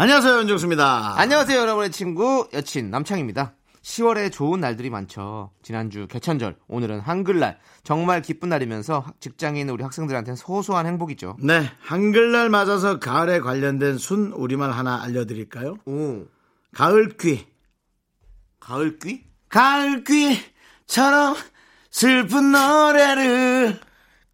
안녕하세요, 윤정수입니다. 안녕하세요, 여러분의 친구 여친 남창입니다. 10월에 좋은 날들이 많죠. 지난주 개천절, 오늘은 한글날. 정말 기쁜 날이면서 직장인 우리 학생들한테는 소소한 행복이죠. 네, 한글날 맞아서 가을에 관련된 순 우리말 하나 알려드릴까요? 오, 가을귀. 가을귀? 가을귀처럼 슬픈 노래를.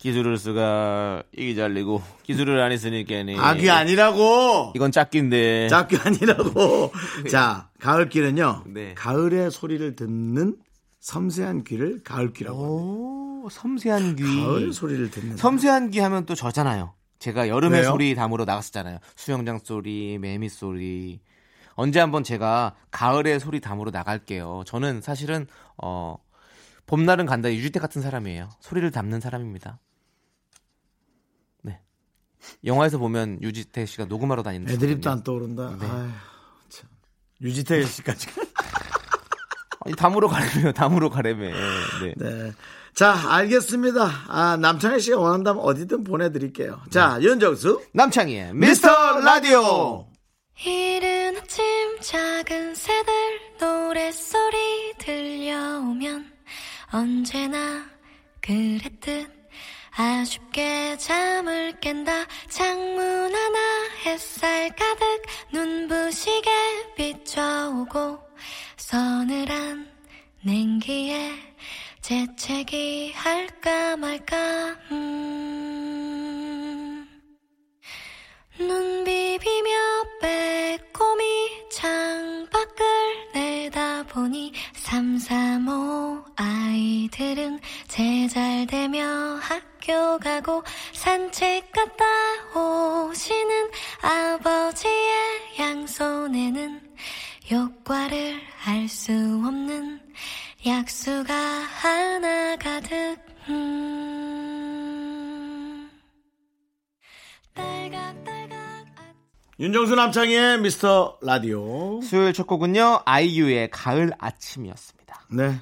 기술을 쓰가 이기 잘리고 기술을 안 했으니까니. 아귀 아니라고! 이건 짝귀인데. 짝귀 아니라고. 자, 가을귀는요. 네. 가을의 소리를 듣는 섬세한 귀를 가을귀라고. 오, 섬세한 귀. 가을의 소리를 듣는. 섬세한 귀 하면 또 저잖아요. 제가 여름의 왜요? 소리 담으러 나갔었잖아요. 수영장 소리, 매미 소리. 언제 한번 제가 가을의 소리 담으러 나갈게요. 저는 사실은 어 봄날은 간다 유지태 같은 사람이에요. 소리를 담는 사람입니다. 네. 영화에서 보면 유지태 씨가 녹음하러 다니는 애드립도. 안 떠오른다. 네. 아휴, 참. 유지태 씨까지. 아니, 담으러 가려면 담으로 가려면. 네. 네. 자, 알겠습니다. 아, 남창희 씨가 원한다면 어디든 보내드릴게요. 자, 네. 윤정수. 남창희의 미스터 라디오. 이른 아침 작은 새들 노랫소리 들려오면 언제나 그랬듯 아쉽게 잠을 깬다. 창문 하나 햇살 가득 눈부시게 비춰오고 서늘한 냉기에 재채기 할까 말까. 음. 눈 비비며 빼꼼히 창 밖을 내다보니 삼삼오 아이들은 제잘되며 학 교 가고 산책 갔다 오시는 아버지의 양손에는 효과를 알 수 없는 약수가 하나 가득 음. 딸각딸각 윤정수 남창희의 미스터 라디오. 수요일 첫 곡은요. 아이유의 가을 아침이었습니다. 네.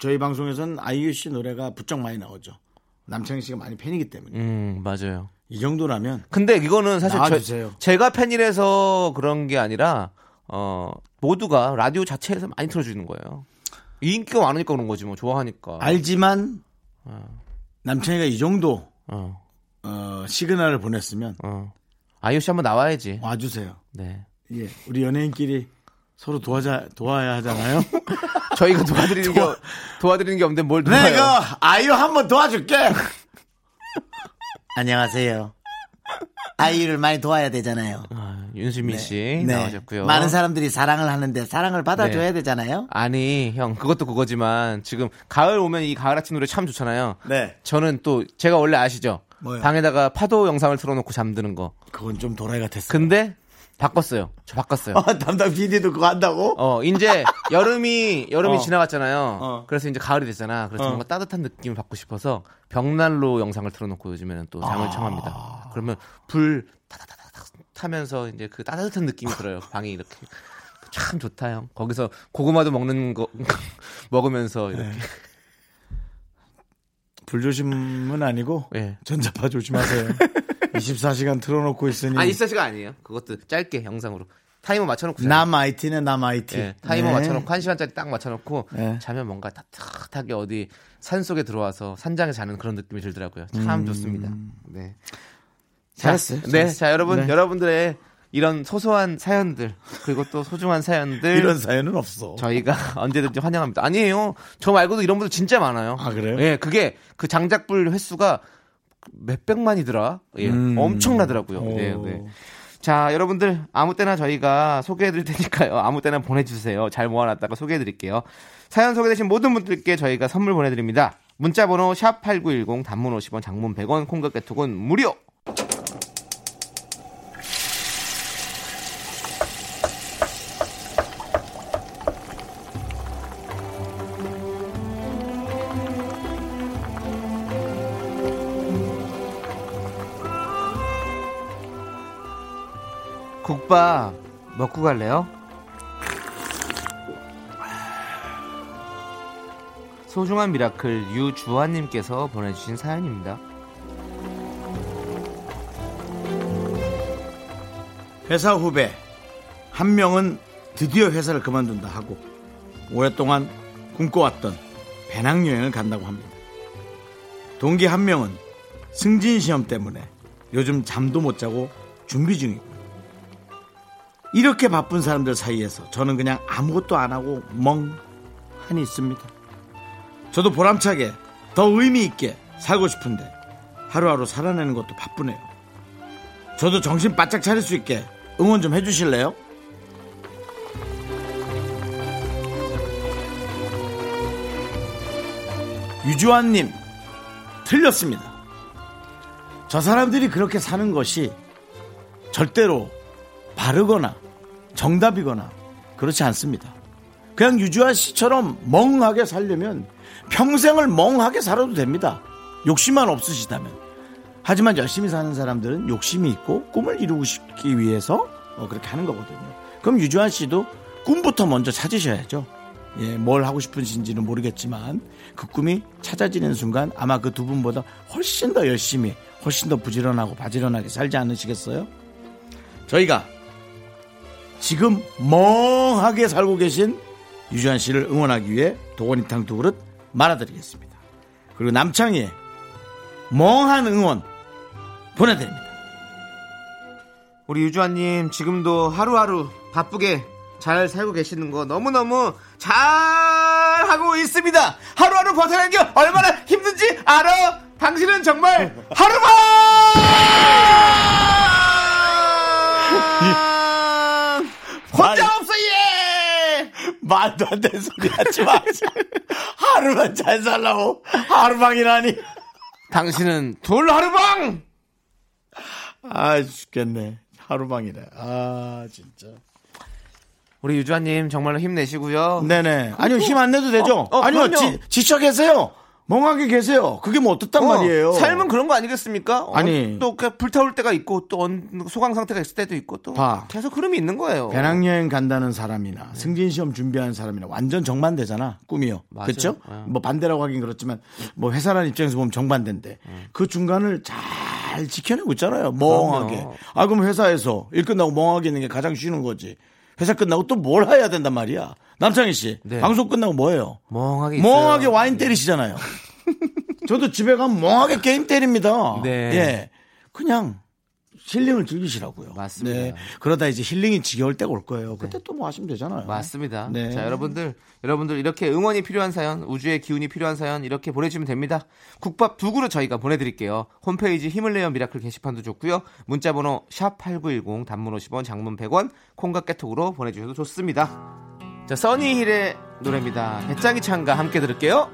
저희 방송에서는 아이유 씨 노래가 부쩍 많이 나오죠. 남창희 씨가 많이 팬이기 때문에. 음, 맞아요. 이 정도라면 근데 이거는 사실. 저, 제가 팬이라서 그런 게 아니라 어 모두가 라디오 자체에서 많이 틀어주는 거예요. 인기가 많으니까 그런 거지 뭐 좋아하니까. 알지만 남창희가 이 정도 어, 어, 시그널을 보냈으면 어. 아이유 씨 한번 나와야지. 와주세요. 네. 예, 우리 연예인끼리 서로 도와자 도와야 하잖아요. 저희가 도와드리는 게 도와드리는 게 없는데 뭘 도와요? 내가 아이유 한번 도와줄게. 안녕하세요. 아이유를 많이 도와야 되잖아요. 아, 윤수민 씨 네. 나오셨고요. 많은 사람들이 사랑을 하는데 사랑을 받아줘야 네. 되잖아요. 아니 형 그것도 그거지만 지금 가을 오면 이 가을 아침 노래 참 좋잖아요. 네. 저는 또 제가 원래 아시죠? 뭐요? 방에다가 파도 영상을 틀어놓고 잠드는 거. 그건 좀 도라이 같았어. 근데 바꿨어요. 저 바꿨어요. 어, 담당 PD도 그거 한다고? 어, 이제 여름이 여름이 어. 지나갔잖아요. 어. 그래서 이제 가을이 됐잖아. 그래서 어. 뭔가 따뜻한 느낌을 받고 싶어서 벽난로 영상을 틀어놓고 요즘에는 또 잠을 아. 청합니다. 그러면 불 타다다닥 타면서 이제 그 따뜻한 느낌이 들어요. 방이 이렇게 참 좋다 형. 거기서 고구마도 먹는 거 먹으면서 이렇게 네. 불조심은 아니고 예. 전자파 조심하세요. 24시간 틀어놓고 있으니 아 24시간 아니에요. 그것도 짧게 영상으로 타이머 맞춰놓고. 남 IT 네 남 IT. 예, 타이머 맞춰놓고 한 시간짜리 딱 맞춰놓고 네. 자면 뭔가 따뜻하게 어디 산 속에 들어와서 산장에 자는 그런 느낌이 들더라고요. 참 좋습니다. 네. 자, 잘했어요. 네, 잘했어요. 자 여러분 네. 여러분들의 이런 소소한 사연들 그리고 또 소중한 사연들 이런 사연은 없어. 저희가 언제든지 환영합니다. 아니에요. 저 말고도 이런 분들 진짜 많아요. 아, 그래요? 예, 그게 그 장작불 횟수가 몇 백만이더라. 예, 음. 엄청나더라고요. 오. 네, 네. 자, 여러분들 아무 때나 저희가 소개해 드릴 테니까요. 아무 때나 보내 주세요. 잘 모아 놨다가 소개해 드릴게요. 사연 소개되신 모든 분들께 저희가 선물 보내 드립니다. 문자 번호 샵 #8910 단문 50원, 장문 100원, 콩깍 개톡은 무료. 국밥 먹고 갈래요? 소중한 미라클 유주환님께서 보내주신 사연입니다. 회사 후배 한 명은 드디어 회사를 그만둔다 하고 오랫동안 꿈꿔왔던 배낭여행을 간다고 합니다. 동기 한 명은 승진 시험 때문에 요즘 잠도 못 자고 준비 중이고 이렇게 바쁜 사람들 사이에서 저는 그냥 아무것도 안 하고 멍하니 있습니다. 저도 보람차게 더 의미 있게 살고 싶은데 하루하루 살아내는 것도 바쁘네요. 저도 정신 바짝 차릴 수 있게 응원 좀 해주실래요? 유주환님 틀렸습니다. 저 사람들이 그렇게 사는 것이 절대로 바르거나 정답이거나 그렇지 않습니다. 그냥 유주환 씨처럼 멍하게 살려면 평생을 멍하게 살아도 됩니다. 욕심만 없으시다면. 하지만 열심히 사는 사람들은 욕심이 있고 꿈을 이루고 싶기 위해서 어, 그렇게 하는 거거든요. 그럼 유주환 씨도 꿈부터 먼저 찾으셔야죠. 예, 뭘 하고 싶으신지는 모르겠지만 그 꿈이 찾아지는 순간 아마 그 두 분보다 훨씬 더 열심히 훨씬 더 부지런하고 바지런하게 살지 않으시겠어요? 저희가 지금 멍하게 살고 계신 유주환 씨를 응원하기 위해 도가니탕 두 그릇 말아드리겠습니다. 그리고 남창희의 멍한 응원 보내드립니다. 우리 유주환님 지금도 하루하루 바쁘게 잘 살고 계시는 거 너무너무 잘 하고 있습니다. 하루하루 버텨내는 게 얼마나 힘든지 알아? 당신은 정말 하루만 혼자 없어 예. 말도 안 되는 소리 하지 마. 하루만 잘 살라고 하루방이라니. 당신은 돌 하루방. 아 죽겠네. 하루방이래. 아 진짜. 우리 유주환님 정말로 힘내시고요. 네네. 아니요 힘 안 내도 되죠. 어, 어, 아니요 그럼요. 지, 지쳐 계세요. 멍하게 계세요. 그게 뭐 어떻단 어, 말이에요. 삶은 그런 거 아니겠습니까? 어, 아니. 또그 불타올 때가 있고 또 언- 소강 상태가 있을 때도 있고 또 봐. 계속 흐름이 있는 거예요. 배낭여행 간다는 사람이나 승진 시험 준비하는 사람이나 완전 정반대잖아 꿈이요. 그렇죠? 네. 뭐 반대라고 하긴 그렇지만 뭐 회사라는 입장에서 보면 정반대인데 그 중간을 잘 지켜내고 있잖아요. 멍하게. 그럼요. 아 그럼 회사에서 일 끝나고 멍하게 있는 게 가장 쉬운 거지. 회사 끝나고 또 뭘 해야 된단 말이야. 남창희 씨 네. 방송 끝나고 뭐 해요? 멍하게 있어요. 멍하게 와인 때리시잖아요. 저도 집에 가면 멍하게 게임 때립니다. 네. 예. 그냥 힐링을 즐기시라고요. 맞습니다. 네. 그러다 이제 힐링이 지겨울 때가 올 거예요. 그때 또뭐 하시면 되잖아요. 맞습니다. 네. 자, 여러분들, 여러분들 이렇게 응원이 필요한 사연, 우주의 기운이 필요한 사연 이렇게 보내주시면 됩니다. 국밥 두 그릇 저희가 보내드릴게요. 홈페이지 힘을 내요 미라클 게시판도 좋고요. 문자번호 샵 #8910 단문 50원, 장문 100원, 콩과 카톡으로 보내주셔도 좋습니다. 자, 써니힐의 노래입니다. 베짱이 찬가 함께 들을게요.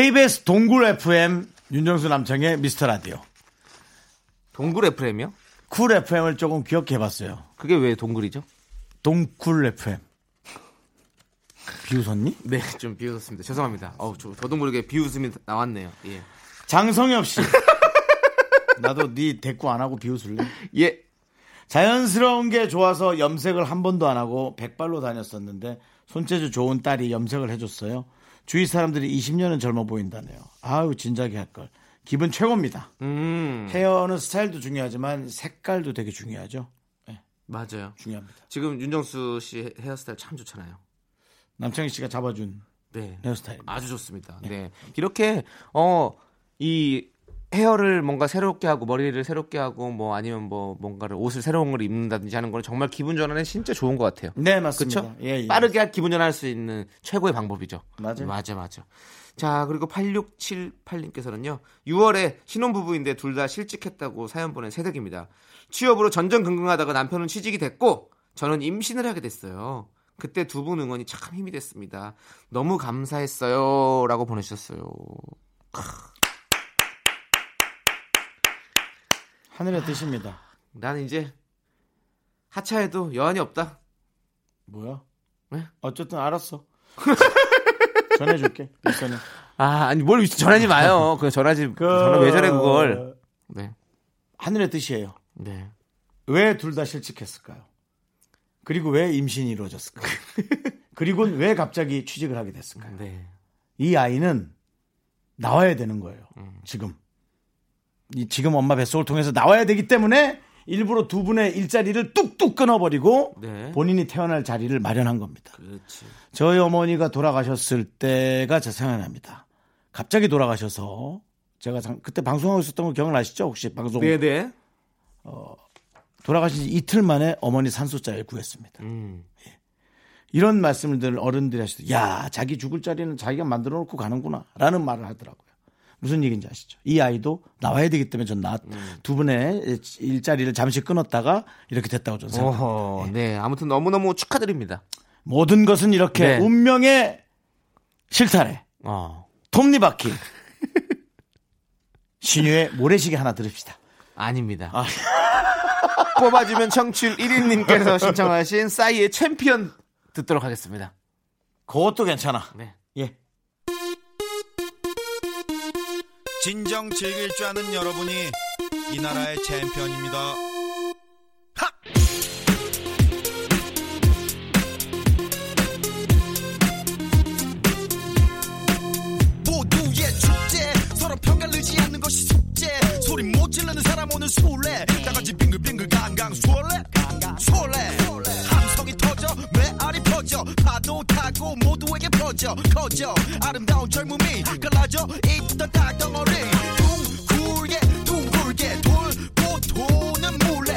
KBS 동굴 FM 윤정수 남창희의 미스터 라디오. 동굴 FM이요? 쿨 FM을 조금 기억해 봤어요. 그게 왜 동굴이죠? 동쿨 FM. 비웃었니? 네, 좀 비웃었습니다. 죄송합니다. 어우, 저, 저도 모르게 비웃음이 나왔네요. 예. 장성엽 씨. 나도 네 대꾸 안 하고 비웃을래? 예. 자연스러운 게 좋아서 염색을 한 번도 안 하고 백발로 다녔었는데 손재주 좋은 딸이 염색을 해줬어요. 주위 사람들이 20년은 젊어 보인다네요. 아유 진작에 할 걸. 기분 최고입니다. 음. 헤어는 스타일도 중요하지만 색깔도 되게 중요하죠. 네. 맞아요. 중요합니다. 지금 윤정수 씨 헤어스타일 참 좋잖아요. 남창희 씨가 잡아준 네. 헤어스타일입니다. 아주 좋습니다. 네. 이렇게 어 이 헤어를 뭔가 새롭게 하고 머리를 새롭게 하고 뭐 아니면 뭐 뭔가를 옷을 새로운 걸 입는다든지 하는 건 정말 기분 전환에 진짜 좋은 것 같아요. 네, 맞습니다. 예, 예. 빠르게 기분 전환할 수 있는 최고의 방법이죠. 맞아요. 맞아, 맞아. 자, 그리고 8678님께서는요. 6월에 신혼부부인데 둘 다 실직했다고 사연 보낸 새댁입니다. 취업으로 전전긍긍하다가 남편은 취직이 됐고 저는 임신을 하게 됐어요. 그때 두 분 응원이 참 힘이 됐습니다. 너무 감사했어요. 라고 보내주셨어요. 하늘의 뜻입니다. 나는 이제 하차해도 여한이 없다. 뭐야? 네? 어쨌든 알았어. 전해줄게. 일선은. 아, 아니, 뭘 전하지 마요. 그냥 전하지. 전화 왜 전해, 그걸. 네. 하늘의 뜻이에요. 네. 왜 둘 다 실직했을까요? 그리고 왜 임신이 이루어졌을까요? 그리고 왜 갑자기 취직을 하게 됐을까요? 네. 이 아이는 나와야 되는 거예요. 지금. 이 지금 엄마 뱃속을 통해서 나와야 되기 때문에 일부러 두 분의 일자리를 뚝뚝 끊어버리고 네. 본인이 태어날 자리를 마련한 겁니다. 그렇지. 저희 어머니가 돌아가셨을 때가 제 생각납니다. 갑자기 돌아가셔서 제가 장- 그때 방송하고 있었던 거 기억나시죠? 혹시 방송 네네. 돌아가신 지 이틀 만에 어머니 산소자를 구했습니다. 음. 이런 말씀을 늘 어른들이 하시죠. 야, 자기 죽을 자리는 자기가 만들어 놓고 가는구나. 라는 말을 하더라고요. 무슨 얘기인지 아시죠? 이 아이도 나와야 되기 때문에 전 나, 두 분의 일자리를 잠시 끊었다가 이렇게 됐다고 저는 생각합니다. 어허, 네. 아무튼 너무너무 축하드립니다. 모든 것은 이렇게 네. 운명의 실타래. 어. 톱니바퀴. 신유의 모래시계 하나 들읍시다. 아닙니다. 아. 뽑아주면 청취율 1위님께서 신청하신 싸이의 챔피언 듣도록 하겠습니다. 그것도 괜찮아. 네. 예. 진정 즐길 줄 아는 여러분이 이 나라의 챔피언입니다. 하! 모두의 축제 서로 편 가르지 않는 것이 숙제. 소리 못 지르는 사람 오늘 술래. 다같이 빙글빙글 강강 술래. 술래. 함성이 터져 메아리 퍼져. 파도 타고 모두에게 퍼져 커져. 아름다운 젊음이 갈라져 입던 닭덩어리. 둥글게 둥글게 돌고 도는 물레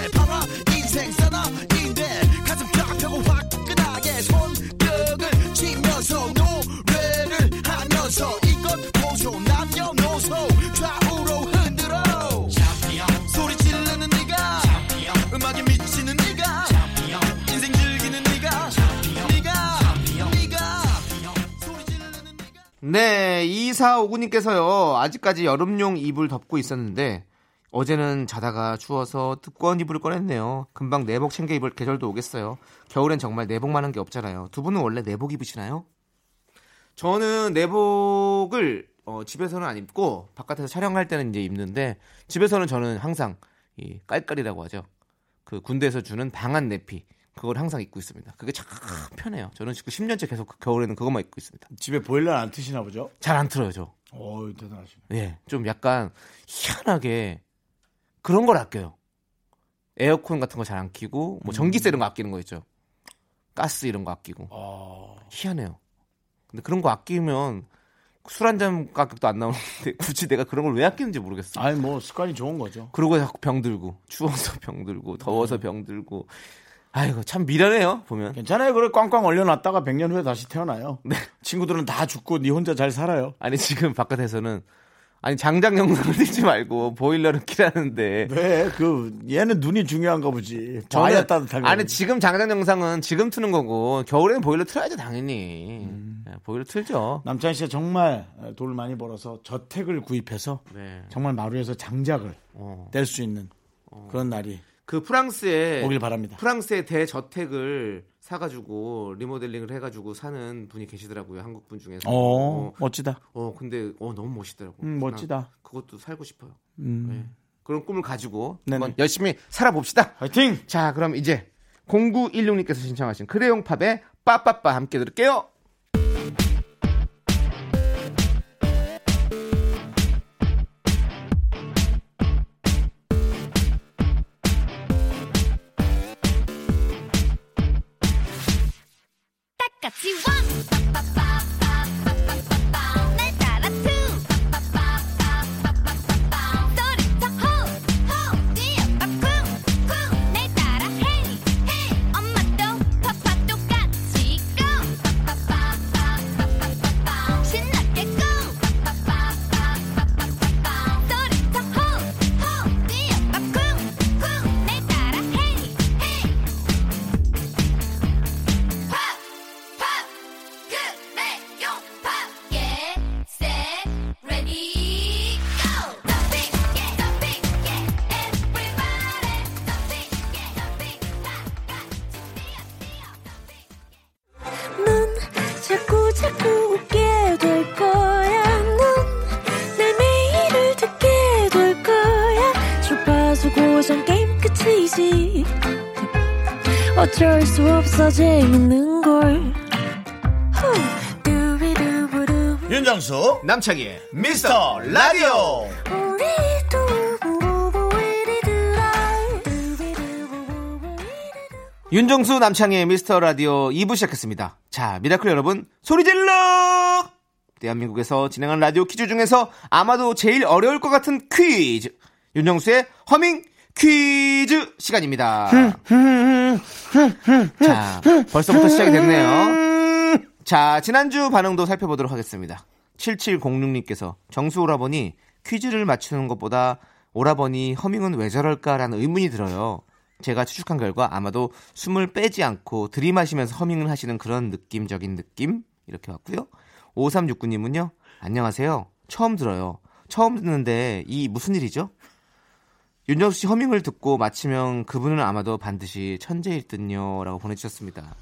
네, 2459님께서요, 아직까지 여름용 이불 덮고 있었는데, 어제는 자다가 추워서 두꺼운 이불을 꺼냈네요. 금방 내복 챙겨 입을 계절도 오겠어요. 겨울엔 정말 내복만 한 게 없잖아요. 두 분은 원래 내복 입으시나요? 저는 내복을 어, 집에서는 안 입고 바깥에서 촬영할 때는 이제 입는데 집에서는 저는 항상 이 깔깔이라고 하죠. 그 군대에서 주는 방한 내피 그걸 항상 입고 있습니다. 그게 참 편해요. 저는 지금 10년째 계속 그 겨울에는 그것만 입고 있습니다. 집에 보일러 안 트시나 보죠? 잘 안 틀어요, 저. 어 대단하시네. 예, 좀 약간 희한하게 그런 걸 아껴요. 에어컨 같은 거 잘 안 키고 뭐 전기세 이런 거 아끼는 거 있죠. 가스 이런 거 아끼고 어, 희한해요. 근데 그런 거 아끼면 술 한 잔 가격도 안 나오는데 굳이 내가 그런 걸 왜 아끼는지 모르겠어. 아니 뭐 습관이 좋은 거죠. 그러고 자꾸 병 들고 추워서 병 들고 더워서 병 들고 아이고 참 미련해요 보면. 괜찮아요. 그래 꽝꽝 얼려놨다가 100년 후에 다시 태어나요. 친구들은 다 죽고 니 혼자 잘 살아요. 아니 지금 바깥에서는 아니 장작 영상을 틀지 말고 보일러를 키라는데 왜? 그 얘는 눈이 중요한가 보지. 저는- 따뜻하게. 아니 지금 장작 영상은 지금 트는 거고 겨울에는 보일러 틀어야죠 당연히 네, 보일러 틀죠. 남찬 씨가 정말 돈을 많이 벌어서 저택을 구입해서 네. 정말 마루에서 장작을 어. 뗄수 있는 그런 날이 그 프랑스에 오길 바랍니다. 프랑스의 대저택을 사가지고 리모델링을 해가지고 사는 분이 계시더라고요 한국 분 중에서. 어, 어, 멋지다. 어, 근데 어 너무 멋있더라고. 음, 멋지다. 난 그것도 살고 싶어요. 음. 네. 그런 꿈을 가지고. 한번 열심히 살아봅시다. 화이팅! 자, 그럼 이제 0916님께서 신청하신 크레용 팝의 빠빠빠 함께 들을게요. 끝이지. 어쩔 수 없어 재밌는 걸. 윤정수 남창희의 미스터 라디오. 윤정수 남창희의 미스터 라디오 2부 시작했습니다. 자, 미라클 여러분, 소리 질러! 대한민국에서 진행한 라디오 퀴즈 중에서 아마도 제일 어려울 것 같은 퀴즈. 윤정수의 허밍 퀴즈 시간입니다. 자, 벌써부터 시작이 됐네요. 자, 지난주 반응도 살펴보도록 하겠습니다. 7706님께서 정수 오라버니 퀴즈를 맞추는 것보다 오라버니 허밍은 왜 저럴까라는 의문이 들어요. 제가 추측한 결과 아마도 숨을 빼지 않고 들이마시면서 허밍을 하시는 그런 느낌적인 느낌? 이렇게 왔고요. 5369님은요. 안녕하세요. 처음 들어요. 처음 듣는데 이 무슨 일이죠? 윤정수 씨 허밍을 듣고 마치면 그분은 아마도 반드시 천재일 듯요. 라고 보내주셨습니다.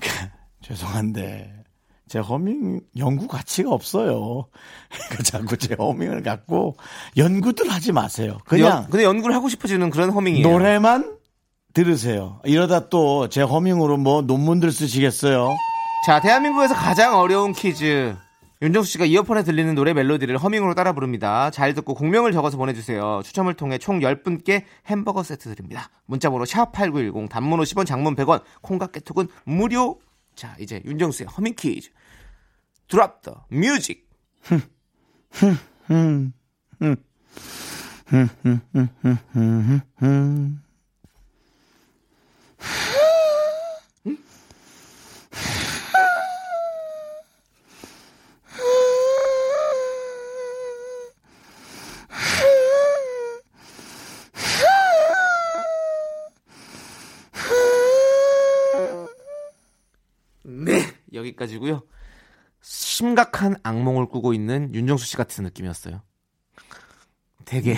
죄송한데 제 허밍 연구 가치가 없어요. 그러니까 자꾸 제 허밍을 갖고 연구들 하지 마세요. 그냥 연- 근데 연 구를 하고 싶어지는 그런 허밍이에요. 노래만 들으세요. 이러다 또 제 허밍으로 뭐 논문들 쓰시겠어요? 자, 대한민국에서 가장 어려운 퀴즈. 윤정수 씨가 이어폰에 들리는 노래 멜로디를 허밍으로 따라 부릅니다. 잘 듣고 공명을 적어서 보내주세요. 추첨을 통해 총 10분께 햄버거 세트 드립니다. 문자번호 샵8910 단문 50원 장문 100원 콩과 깨톡은 무료. 자, 이제 윤정수의 허밍 퀴즈. 드랍 더 뮤직. 네, 여기까지고요. 심각한 악몽을 꾸고 있는 윤정수 씨 같은 느낌이었어요. 되게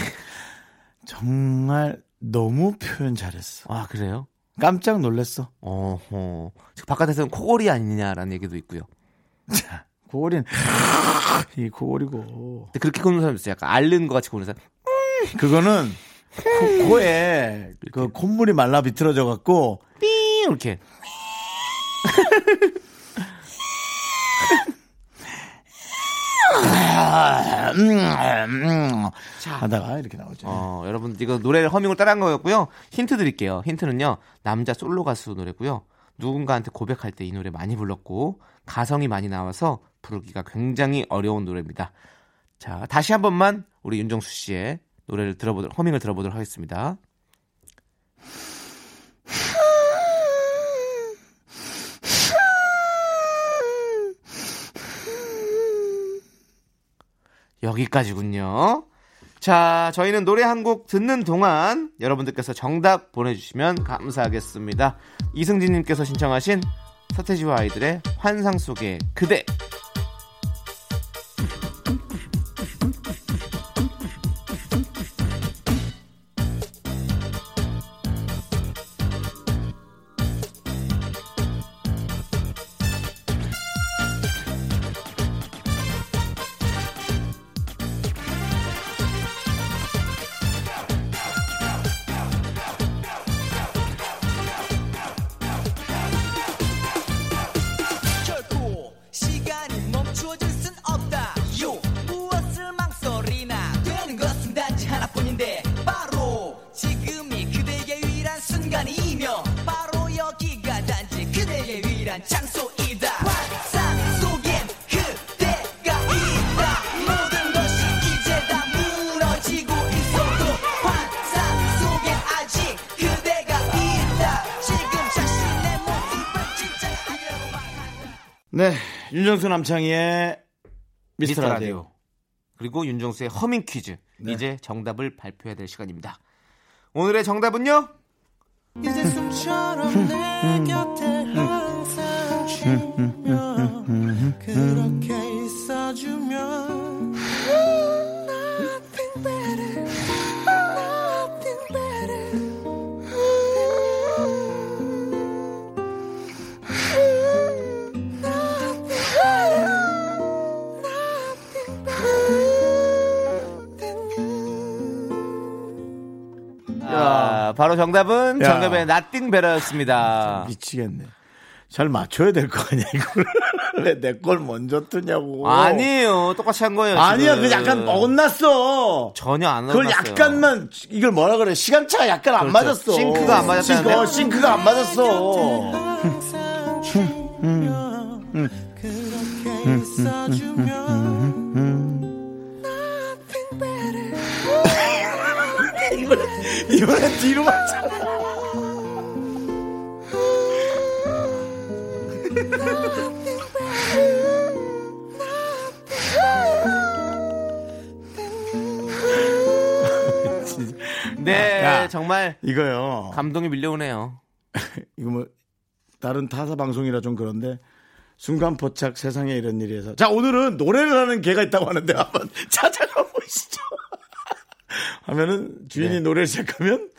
정말 너무 표현 잘했어. 아 그래요? 깜짝 놀랐어. 어허. 지금 바깥에서는 코골이 아니냐라는 얘기도 있고요. 자, 고골인 이 고골이고 근데 그렇게 걷는 사람 있어요. 약간 앓는 것 같이 걷는 사람. 그거는 코, 코에 그 콧물이 말라 비틀어져 갖고 삥 이렇게. 하다가 이렇게 나오죠. 어, 여러분 이거 노래를 허밍을 따라한 거였고요. 힌트 드릴게요. 힌트는요. 남자 솔로 가수 노래고요. 누군가한테 고백할 때 이 노래 많이 불렀고 가성이 많이 나와서 부르기가 굉장히 어려운 노래입니다. 자, 다시 한 번만 우리 윤정수 씨의 노래를 들어보도록 허밍을 들어보도록 하겠습니다. 여기까지군요. 자, 저희는 노래 한 곡 듣는 동안 여러분들께서 정답 보내주시면 감사하겠습니다. 이승진님께서 신청하신 서태지와 아이들의 환상 속의 그대. 장소이다. 환상 속엔 그대가 있다. 모든 것이 이제 다 무너지고 있어도 환상 속엔 아직 그대가 있다. 지금 자신의 모습을 진짜 아니라고 말한다 네 윤정수 남창희의 미스터 라디오. 그리고 윤정수의 허밍 퀴즈. 네. 이제 정답을 발표해야 될 시간입니다. 오늘의 정답은요? 이제 숨처럼 내 곁에 항상 그렇게 있어주면 Nothing better Nothing better Nothing better Nothing better than you 아, 바로 정답은 야. 정답의 나띵 베러였습니다. 미치겠네. 잘 맞춰야 될 거 아니야, 이걸. 왜내 걸 먼저 뜨냐고. 아니에요. 똑같이 한 거예요. 아니야. 그 약간 어긋났어. 전혀 안 그걸 어긋났어요. 약간만, 이걸 뭐라 그래. 시간차가 약간 안 그렇죠. 맞았어. 싱크가 안 맞았다는데? 싱크, 어, 싱크가 안 맞았어. 그렇게 있어주면 Nothing better 이번에 뒤로 맞춰. 네, 야. 정말 이거요. 감동이 밀려오네요. 이거 뭐 다른 타사 방송이라 좀 그런데 순간 포착 세상에 이런 일이 해서 자 오늘은 노래를 하는 개가 있다고 하는데 한번 찾아가 보시죠 하면은 주인이 네. 노래를 시작하면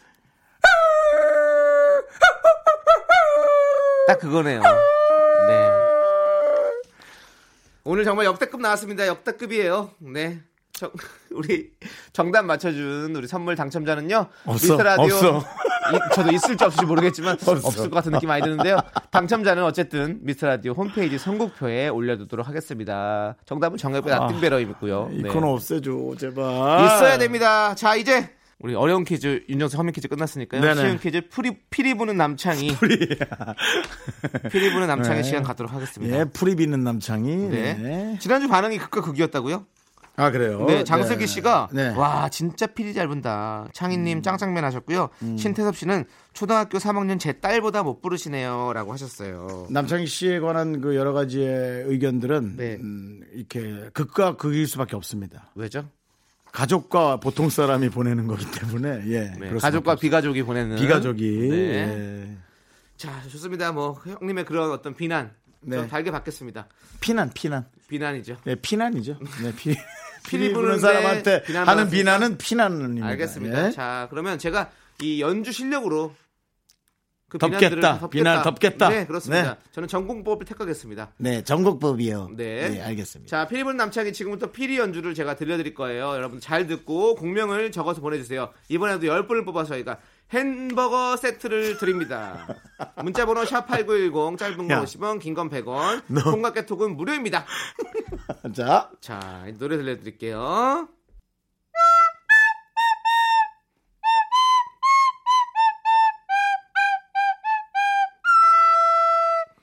딱 그거네요. 네. 오늘 정말 역대급 나왔습니다. 역대급이에요. 네. 정- 우리 정답 맞춰준 우리 선물 당첨자는요. 없어, 미스터 라디오. 없어. 이- 저도 있을지 없을지 모르겠지만 없어. 없을 것 같은 느낌 많이 드는데요. 당첨자는 어쨌든 미스터 라디오 홈페이지 선곡표에 올려두도록 하겠습니다. 정답은 정답의 아, Nothing Better이고요. 이 네. 코너 없애줘 제발 있어야 됩니다. 자 이제 우리 어려운 퀴즈 윤정수 허밍 퀴즈 끝났으니까요. 네네. 쉬운 퀴즈 피리 피리 부는 남창희 피리 부는 남창의 네. 시간 갖도록 하겠습니다. 예 피리 부는 남창희 네. 네. 지난주 반응이 극과 극이었다고요? 아 그래요 네, 장슬기 네. 씨가 네. 음. 와 진짜 피리 잘 분다. 창희님 짱짱맨 하셨고요. 신태섭 씨는 초등학교 3학년 제 딸보다 못 부르시네요라고 하셨어요. 남창희 씨에 관한 그 여러 가지의 의견들은 네. 음, 이렇게 극과 극일 수밖에 없습니다. 왜죠? 가족과 보통 사람이 보내는 거기 때문에 예 네, 가족과. 비가족이 보내는 비가족이 네. 예. 자 좋습니다. 뭐 형님의 그런 어떤 비난 네. 좀 달게 받겠습니다. 피난 피난 비난이죠. 예, 피난이죠. 네, 피, 피리 부는 사람한테 비난 하는? 비난은 피난입니다. 알겠습니다. 예. 자, 그러면 제가 이 연주 실력으로 그 덮겠다. 비난들을 비난 덮겠다. 네, 그렇습니다. 네. 저는 전공법을 택하겠습니다. 네, 전국법이요. 네. 네, 알겠습니다. 자, 피리분 남창이 지금부터 피리 연주를 제가 들려드릴 거예요. 여러분 잘 듣고 공명을 적어서 보내주세요. 이번에도 10분을 뽑아서 저희가 햄버거 세트를 드립니다. 문자번호 샵8910 짧은 건 야. 50원, 긴 건 100원, 너. 콩과 깨톡은 무료입니다. 자, 자, 이 노래 들려드릴게요.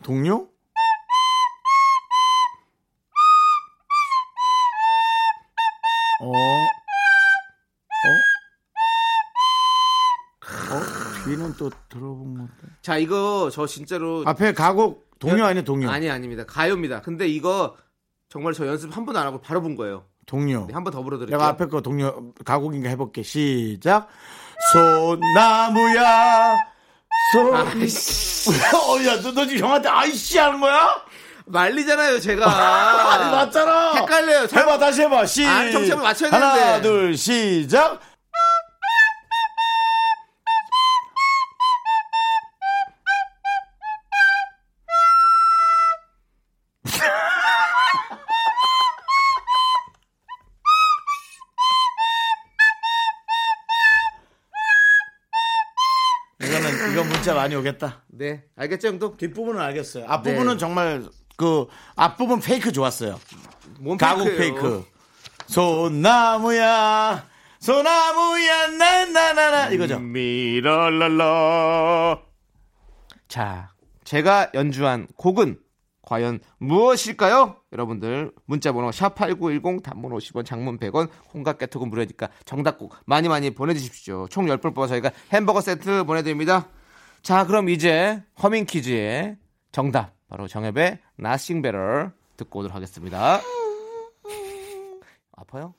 동료? 어, 어, 어, 뒤는 또 들어본 것 같아. 자, 이거 저 진짜로 앞에 가곡 여- 아니야 동료? 아니 아닙니다. 가요입니다. 근데 이거 정말 저 연습 한 번도 안 하고 바로 본 거예요. 동료. 네, 한번 더 불러드릴게요. 내가 앞에 거 동료 가곡인가 해볼게. 시작. 소나무야. 소. 아이씨. 어, 야, 너, 너 지금 형한테 아이씨 하는 거야? 말리잖아요, 제가. 아니, 맞잖아. 헷갈려요. 잘- 해봐, 다시 해봐. 시. 아니, 정답을 맞춰야 하나, 되는데. 둘, 시작. 많이 오겠다. 네, 알겠죠, 형도? 뒷부분은 알겠어요. 앞부분은 네. 정말 그 앞부분 페이크 좋았어요. 페이크예요? 페이크. 소나무야, 소나무야, 나나나나 이거죠. 미랄랄라. 자, 제가 연주한 곡은 과연 무엇일까요? 여러분들 문자 번호 샵8910 단문 50원 장문 100원 콩각 깨톡은 무료니까 정답곡 많이 많이 보내주십시오. 총 10분 뽑아 저희가 햄버거 세트 보내드립니다. 자 그럼 이제 허밍 퀴즈의 정답 바로 정엽의 Nothing Better 듣고 오도록 하겠습니다. 아파요?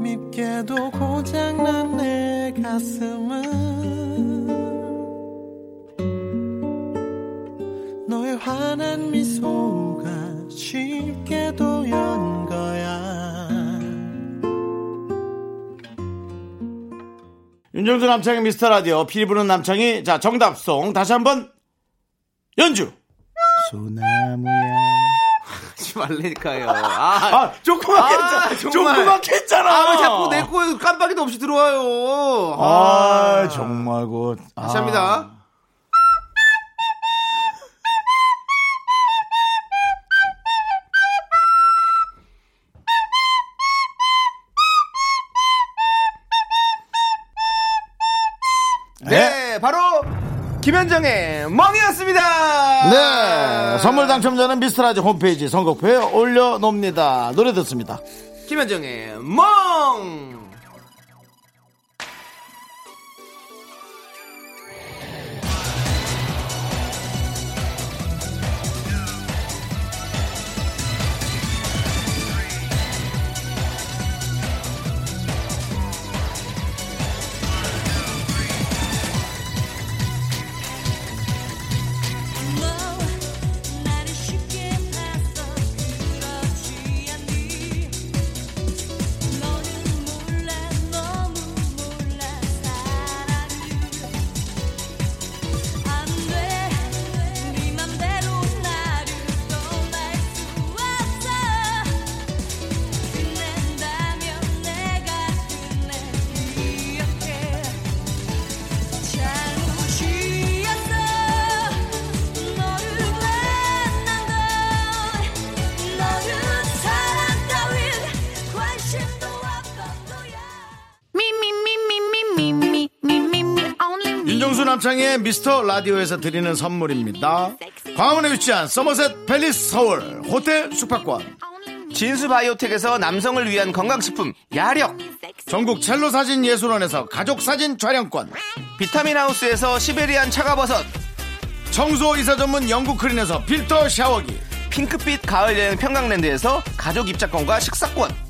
밉게도 고장난 내 가슴은 너의 환한 미소가 쉽게도 연 거야. 윤정수 남창의 미스터 라디오 피리 부는 남창이 자 정답송 다시 한번 연주. 소나무야 하지 말라니까요. 아, 아 조그맣게 아, 했잖아 아, 왜 자꾸 내 거에 깜빡이도 없이 들어와요. 아, 정말 그 다시 합니다. 김현정의 멍이었습니다. 네 선물 당첨자는 미스터라지 홈페이지 선곡표에 올려놓습니다 노래 듣습니다 김현정의 멍. 윤정수 남창의 미스터 라디오에서 드리는 선물입니다 광화문에 위치한 서머셋 팰리스 서울 호텔 숙박권 진수 바이오텍에서 남성을 위한 건강식품 야력. 전국 첼로 사진 예술원에서 가족 사진 촬영권 비타민 하우스에서 시베리안 차가버섯. 청소 이사 전문 영국 크린에서 필터 샤워기 핑크빛 가을 여행 평강랜드에서 가족 입장권과 식사권.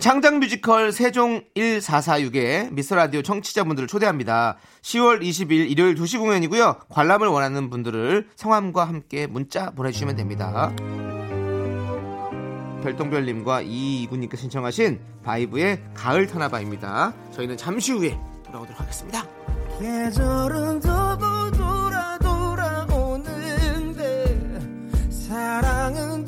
창작 뮤지컬 세종 1446에 미스라디오 청취자분들을 초대합니다. 10월 20일 일요일 2시 공연이고요. 관람을 원하는 분들을 성함과 함께 문자 보내주시면 됩니다. 별똥별님과 이이구님께 신청하신 바이브의 가을 타나바입니다. 저희는 잠시 후에 돌아오도록 하겠습니다. 계절은 두고 돌아 돌아오는데 사랑은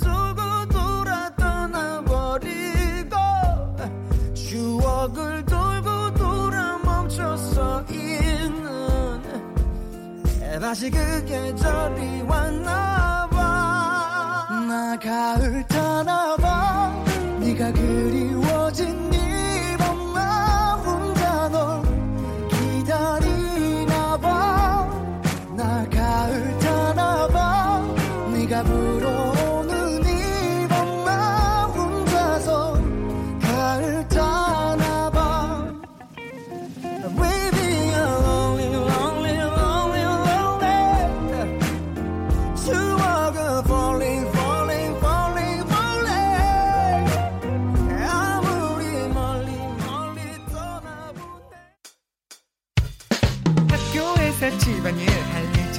추억을 돌고 돌아 멈춰서 있는 다시 그 계절이 왔나 봐. 나 가을 타나 봐. 네가 그리워진 이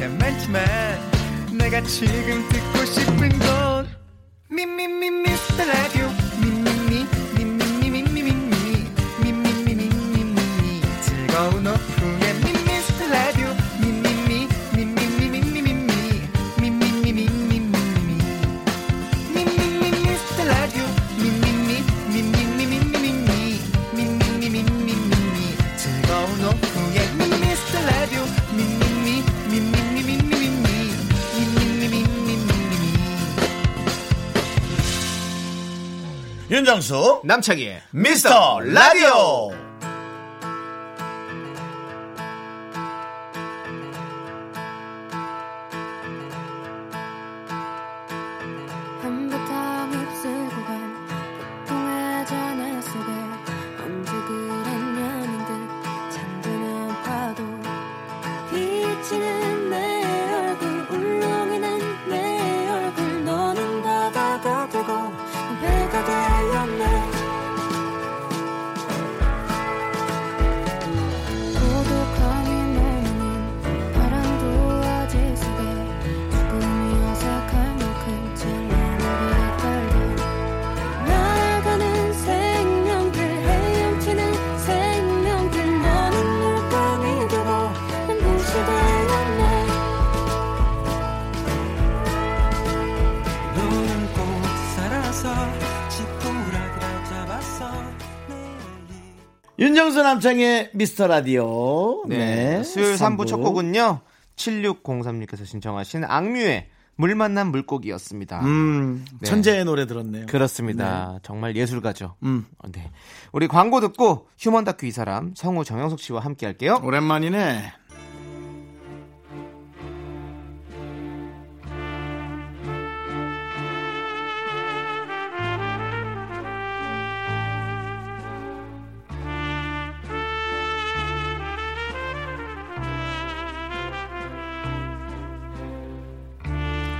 많지만 내가 지금 듣고 싶은 건 윤정수 남창희의 미스터 라디오 남창의 미스터 라디오 네. 수요일 3부 첫 곡은요. 7603님께서 신청하신 악뮤의 물 만난 물고기였습니다. 음, 네. 천재의 노래 들었네요 그렇습니다. 정말 예술가죠. 음. 어, 네. 우리 광고 듣고 휴먼 다큐 이 사람 성우 정영석 씨와 함께 할게요. 오랜만이네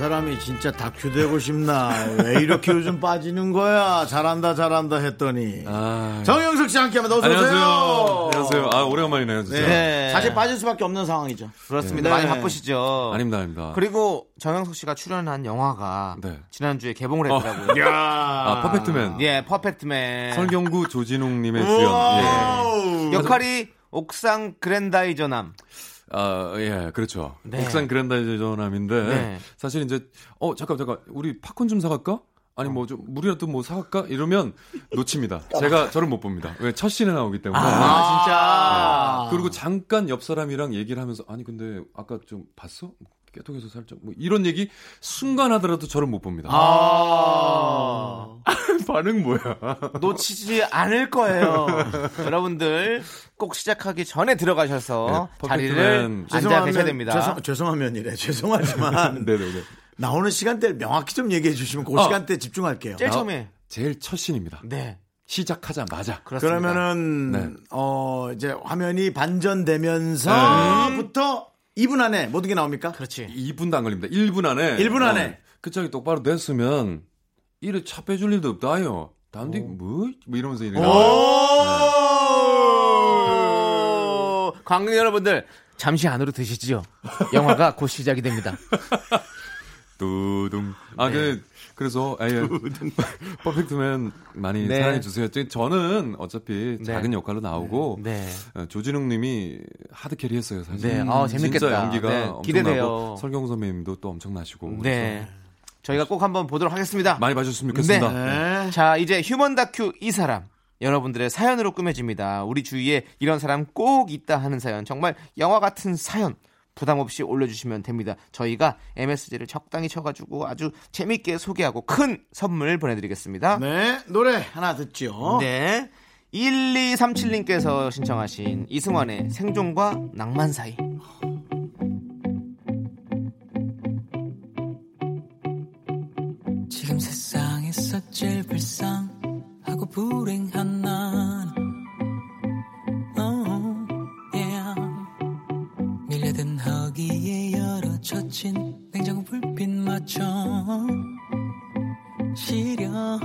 사람이 진짜 다큐 되고 싶나 왜 이렇게 요즘 빠지는 거야 잘한다 잘한다 했더니 아, 정영석 씨 함께합니다 어서 오세요 안녕하세요 안녕하세요 아 오래간만이네요 진짜 네. 사실 빠질 수밖에 없는 상황이죠 그렇습니다. 네. 많이 바쁘시죠. 아닙니다 아닙니다 그리고 정영석 씨가 출연한 영화가 네. 지난주에 개봉을 했더라고요. 아 퍼펙트맨 예, 퍼펙트맨. 설경구 조진웅 님의 주연 예. 역할이 옥상 그랜다이저남. 아, 예, 그렇죠. 네. 옥상 그랜다이저남인데 네. 사실 이제 어 잠깐 잠깐 우리 팝콘 좀 사갈까? 아니 뭐 좀 물이라도 뭐 사갈까? 이러면 놓칩니다. 제가 저를 못 봅니다. 왜 첫 씬에 나오기 때문에. 아, 진짜. 그리고 잠깐 옆 사람이랑 얘기를 하면서 아니 근데 아까 좀 봤어? 깨톡에서 살짝 뭐 이런 얘기 순간 하더라도 저를 못 봅니다. 아. 반응 뭐야? 놓치지 않을 거예요. 여러분들 꼭 시작하기 전에 들어가셔서 네, 자리를. 앉아 계셔야 됩니다. 죄송, 죄송하면이래 죄송하지만 네네네. 나오는 시간대를 명확히 좀 얘기해 주시면 그 어. 시간대에 집중할게요 제일 처음에 제일 첫 씬입니다. 네 시작하자마자. 그렇습니다. 그러면은 네. 어 이제 화면이 반전되면서부터 2분 안에 모든 게 나옵니까? 그렇지. 2분도 안 걸립니다. 1분 안에. 1분 안에. 어, 그 짝이 똑바로 됐으면 이래 차 빼줄 일도 없다요. 다음뒤 뭐? 뭐 이러면서 이래. 오! 관객 여러분들 잠시 안으로 드시죠. 영화가 곧 시작이 됩니다. 두둥. 아, 네. 그, 그래서, 아, 예. 퍼펙트맨 많이 네. 사랑해주세요. 저는 어차피 네. 작은 역할로 나오고, 네. 어, 조진웅 님이 하드캐리 했어요, 사실. 네. 아, 재밌겠다. 진짜 연기가 네, 엄청나고, 기대돼요. 설경 선배님도 또 엄청나시고. 네. 저희가 꼭 한번 보도록 하겠습니다. 많이 봐주셨으면 좋겠습니다. 네. 자, 이제 휴먼 다큐 이 사람. 여러분들의 사연으로 꾸며집니다. 우리 주위에 이런 사람 꼭 있다 하는 사연. 정말 영화 같은 사연. 부담 없이 올려주시면 됩니다. 저희가 MSG를 적당히 쳐가지고 아주 재밌게 소개하고 큰 선물 보내드리겠습니다. 네, 노래 하나 듣죠. 네. 1237님께서 신청하신 이승환의 생존과 낭만 사이. 지금 세상에서 제일 불쌍하고 불행한 난 전신 냉장고 불빛 맞춰 시려.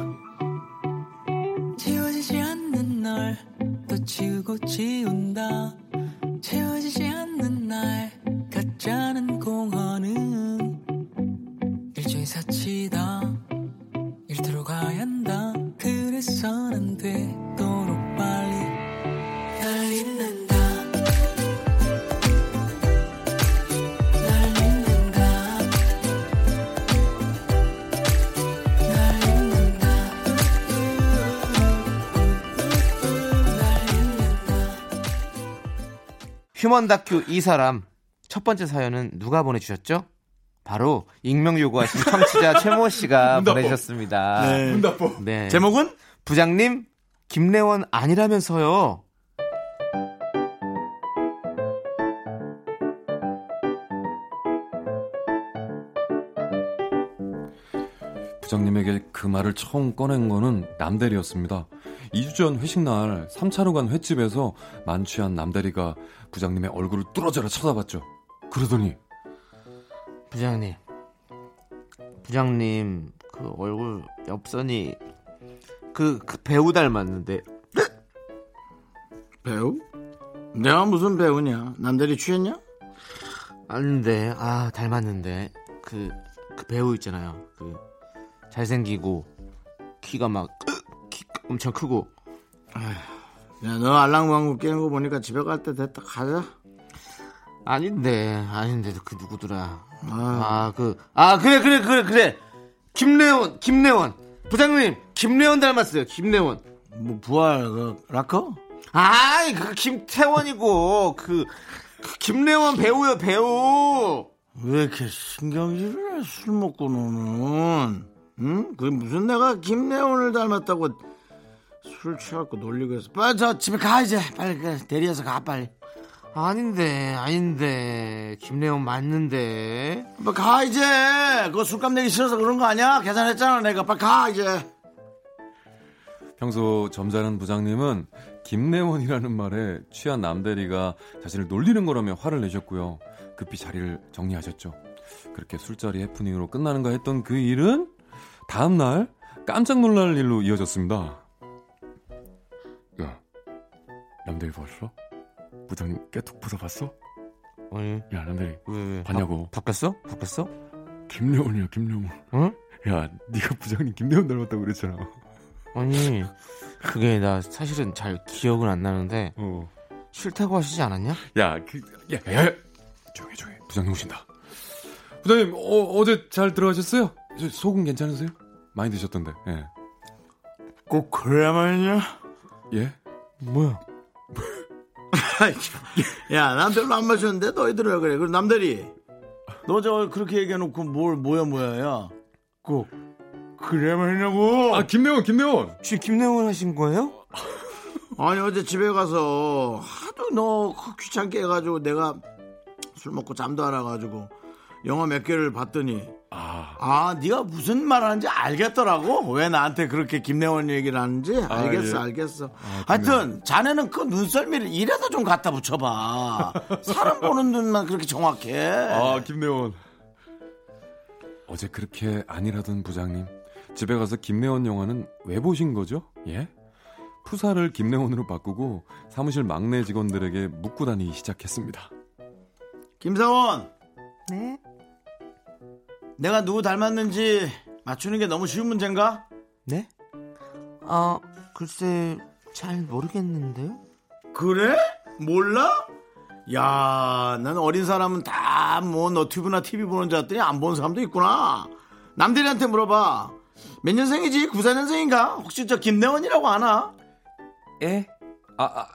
채워지지 않는 널또 지우고 지운다. 채워지지 않는 날 가짜는 공허는 일종의 사치다. 일터로 가야 한다. 그래서는 되도록 빨리 휴먼 다큐 이 사람 첫 번째 사연은 누가 보내주셨죠? 바로 익명 요구하신 청취자 최모 씨가 보내주셨습니다. 네. 문답보. 네. 제목은 부장님 김래원 아니라면서요. 부장님에게 그 말을 처음 꺼낸 거는 남대리였습니다. 2주 전 회식 날 3차로 간 횟집에서 만취한 남대리가 부장님의 얼굴을 뚫어져라 쳐다봤죠. 그러더니 부장님, 부장님 그 얼굴 옆선이 그, 그 배우 닮았는데 배우? 내가 무슨 배우냐? 남들이 취했냐? 아닌데 아 닮았는데 그, 그 배우 있잖아요. 그 잘생기고 키가 막키 엄청 크고 야, 너 알랑방구 깨는 거 보니까 집에 갈 때 됐다. 가자. 아닌데 아닌데 그 누구더라? 아, 아그 아 그래 그래 그래 그래 김래원 김래원 부장님 김래원 닮았어요 김래원 뭐 부활 그 라커? 아이 그 김태원이고 그, 그 김래원 배우요 배우 왜 이렇게 신경질을 해? 술 먹고 노는? 응? 그 무슨 내가 김래원을 닮았다고 술 취하고 놀리고 해서 빨리 저 집에 가 이제 빨리 그 대리해서 가 빨리 아닌데 아닌데 김래원 맞는데 빨리 가 이제 그거 술값 내기 싫어서 그런 거 아니야? 계산했잖아 내가 빨리 가 이제 평소 점잖은 부장님은 김래원이라는 말에 취한 남대리가 자신을 놀리는 거라며 화를 내셨고요. 급히 자리를 정리하셨죠. 그렇게 술자리 해프닝으로 끝나는가 했던 그 일은 다음날 깜짝 놀랄 일로 이어졌습니다. 남대리 봤어? 부장님 깨톡 부숴봤어? 아니 야, 남대리 왜, 왜 봤냐고. 바, 바뀌었어 바뀌었어 김래원이야, 김래원. 응 야, 네가 부장님 김래원 닮았다고 그랬잖아. 아니 그게 나 사실은 잘 기억은 안 나는데 어. 싫다고 하시지 않았냐 야, 그, 야, 야, 야. 조용히, 조용히. 부장님 오신다. 부장님, 어, 어제 잘 들어가셨어요? 저 속은 괜찮으세요? 많이 드셨던데, 예. 꼭 그래야만 했냐? 예? 뭐야 야, 난 별로 안 마셨는데 너희들 왜 그래? 그리고 남들이 너 저 그렇게 얘기해놓고 뭘 뭐야 뭐야야? 꼭 그래야만 했냐고? 아, 김래원, 김래원! 혹시 김래원 하신 거예요 아니 어제 집에 가서 하도 너 귀찮게 해가지고 내가 술 먹고 잠도 안 와가지고 영화 몇 개를 봤더니 아, 아 네가 무슨 말 하는지 알겠더라고 왜 나한테 그렇게 김래원 얘기를 하는지 알겠어 예. 알겠어 하여튼 자네는 그 눈썰미를 이래도 좀 갖다 붙여봐 사람 보는 눈만 그렇게 정확해 아, 김래원. 어제 그렇게 아니라던 부장님. 집에 가서 김래원 영화는 왜 보신 거죠? 예? 푸사를 김래원으로 바꾸고 사무실 막내 직원들에게 묻고 다니기 시작했습니다. 김사원 네 내가 누구 닮았는지 맞추는 게 너무 쉬운 문제인가? 네? 아 글쎄 잘 모르겠는데요 그래? 몰라? 야, 난 어린 사람은 다 뭐 너튜브나 TV 보는 줄 알았더니 안 보는 사람도 있구나. 남들한테 물어봐. 몇 년생이지? 94년생인가? 혹시 저 김래원이라고 아나? 예? 아, 아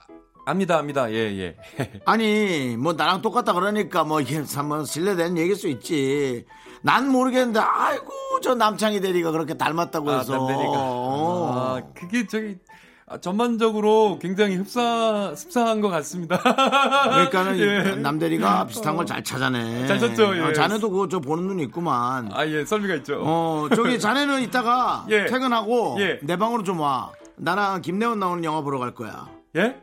압니다, 압니다. 예, 예. 아니, 뭐 나랑 똑같다 그러니까 뭐 이게 한번 실례되는 얘기일 수 있지. 난 모르겠는데, 아이고 저 남창희 대리가 그렇게 닮았다고 해서. 어. 아, 그게 저기 아, 전반적으로 굉장히 흡사 흡사한 것 같습니다. 그러니까는 예. 남대리가 비슷한 걸 잘 찾아내. 잘 찾죠, 예. 어, 자네도 그거 저 보는 눈이 있구만. 아, 예, 썰미가 있죠. 어, 저기 자네는 이따가 예. 퇴근하고 예. 내 방으로 좀 와. 나랑 김래원 나오는 영화 보러 갈 거야. 예?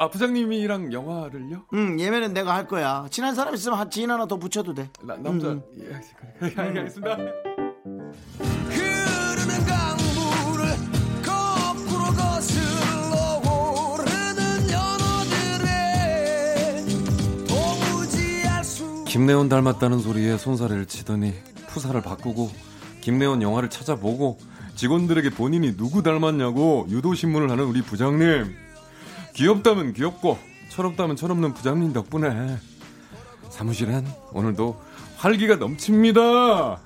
아 부장님이랑 영화를요? 응 예매는 내가 할 거야. 친한 사람 있으면 지인 하나 더 붙여도 돼. 나, 남자 음. 예, 그래, 예, 알겠습니다. 흐르는 강물을 거꾸로 거슬러 오르는 연어들의 도무지 알수 김내원 닮았다는 소리에 손사래를 치더니 푸사를 바꾸고 김내원 영화를 찾아보고 직원들에게 본인이 누구 닮았냐고 유도신문을 하는 우리 부장님 귀엽다면 귀엽고 철없다면 철없는 부장님 덕분에 사무실엔 오늘도 활기가 넘칩니다.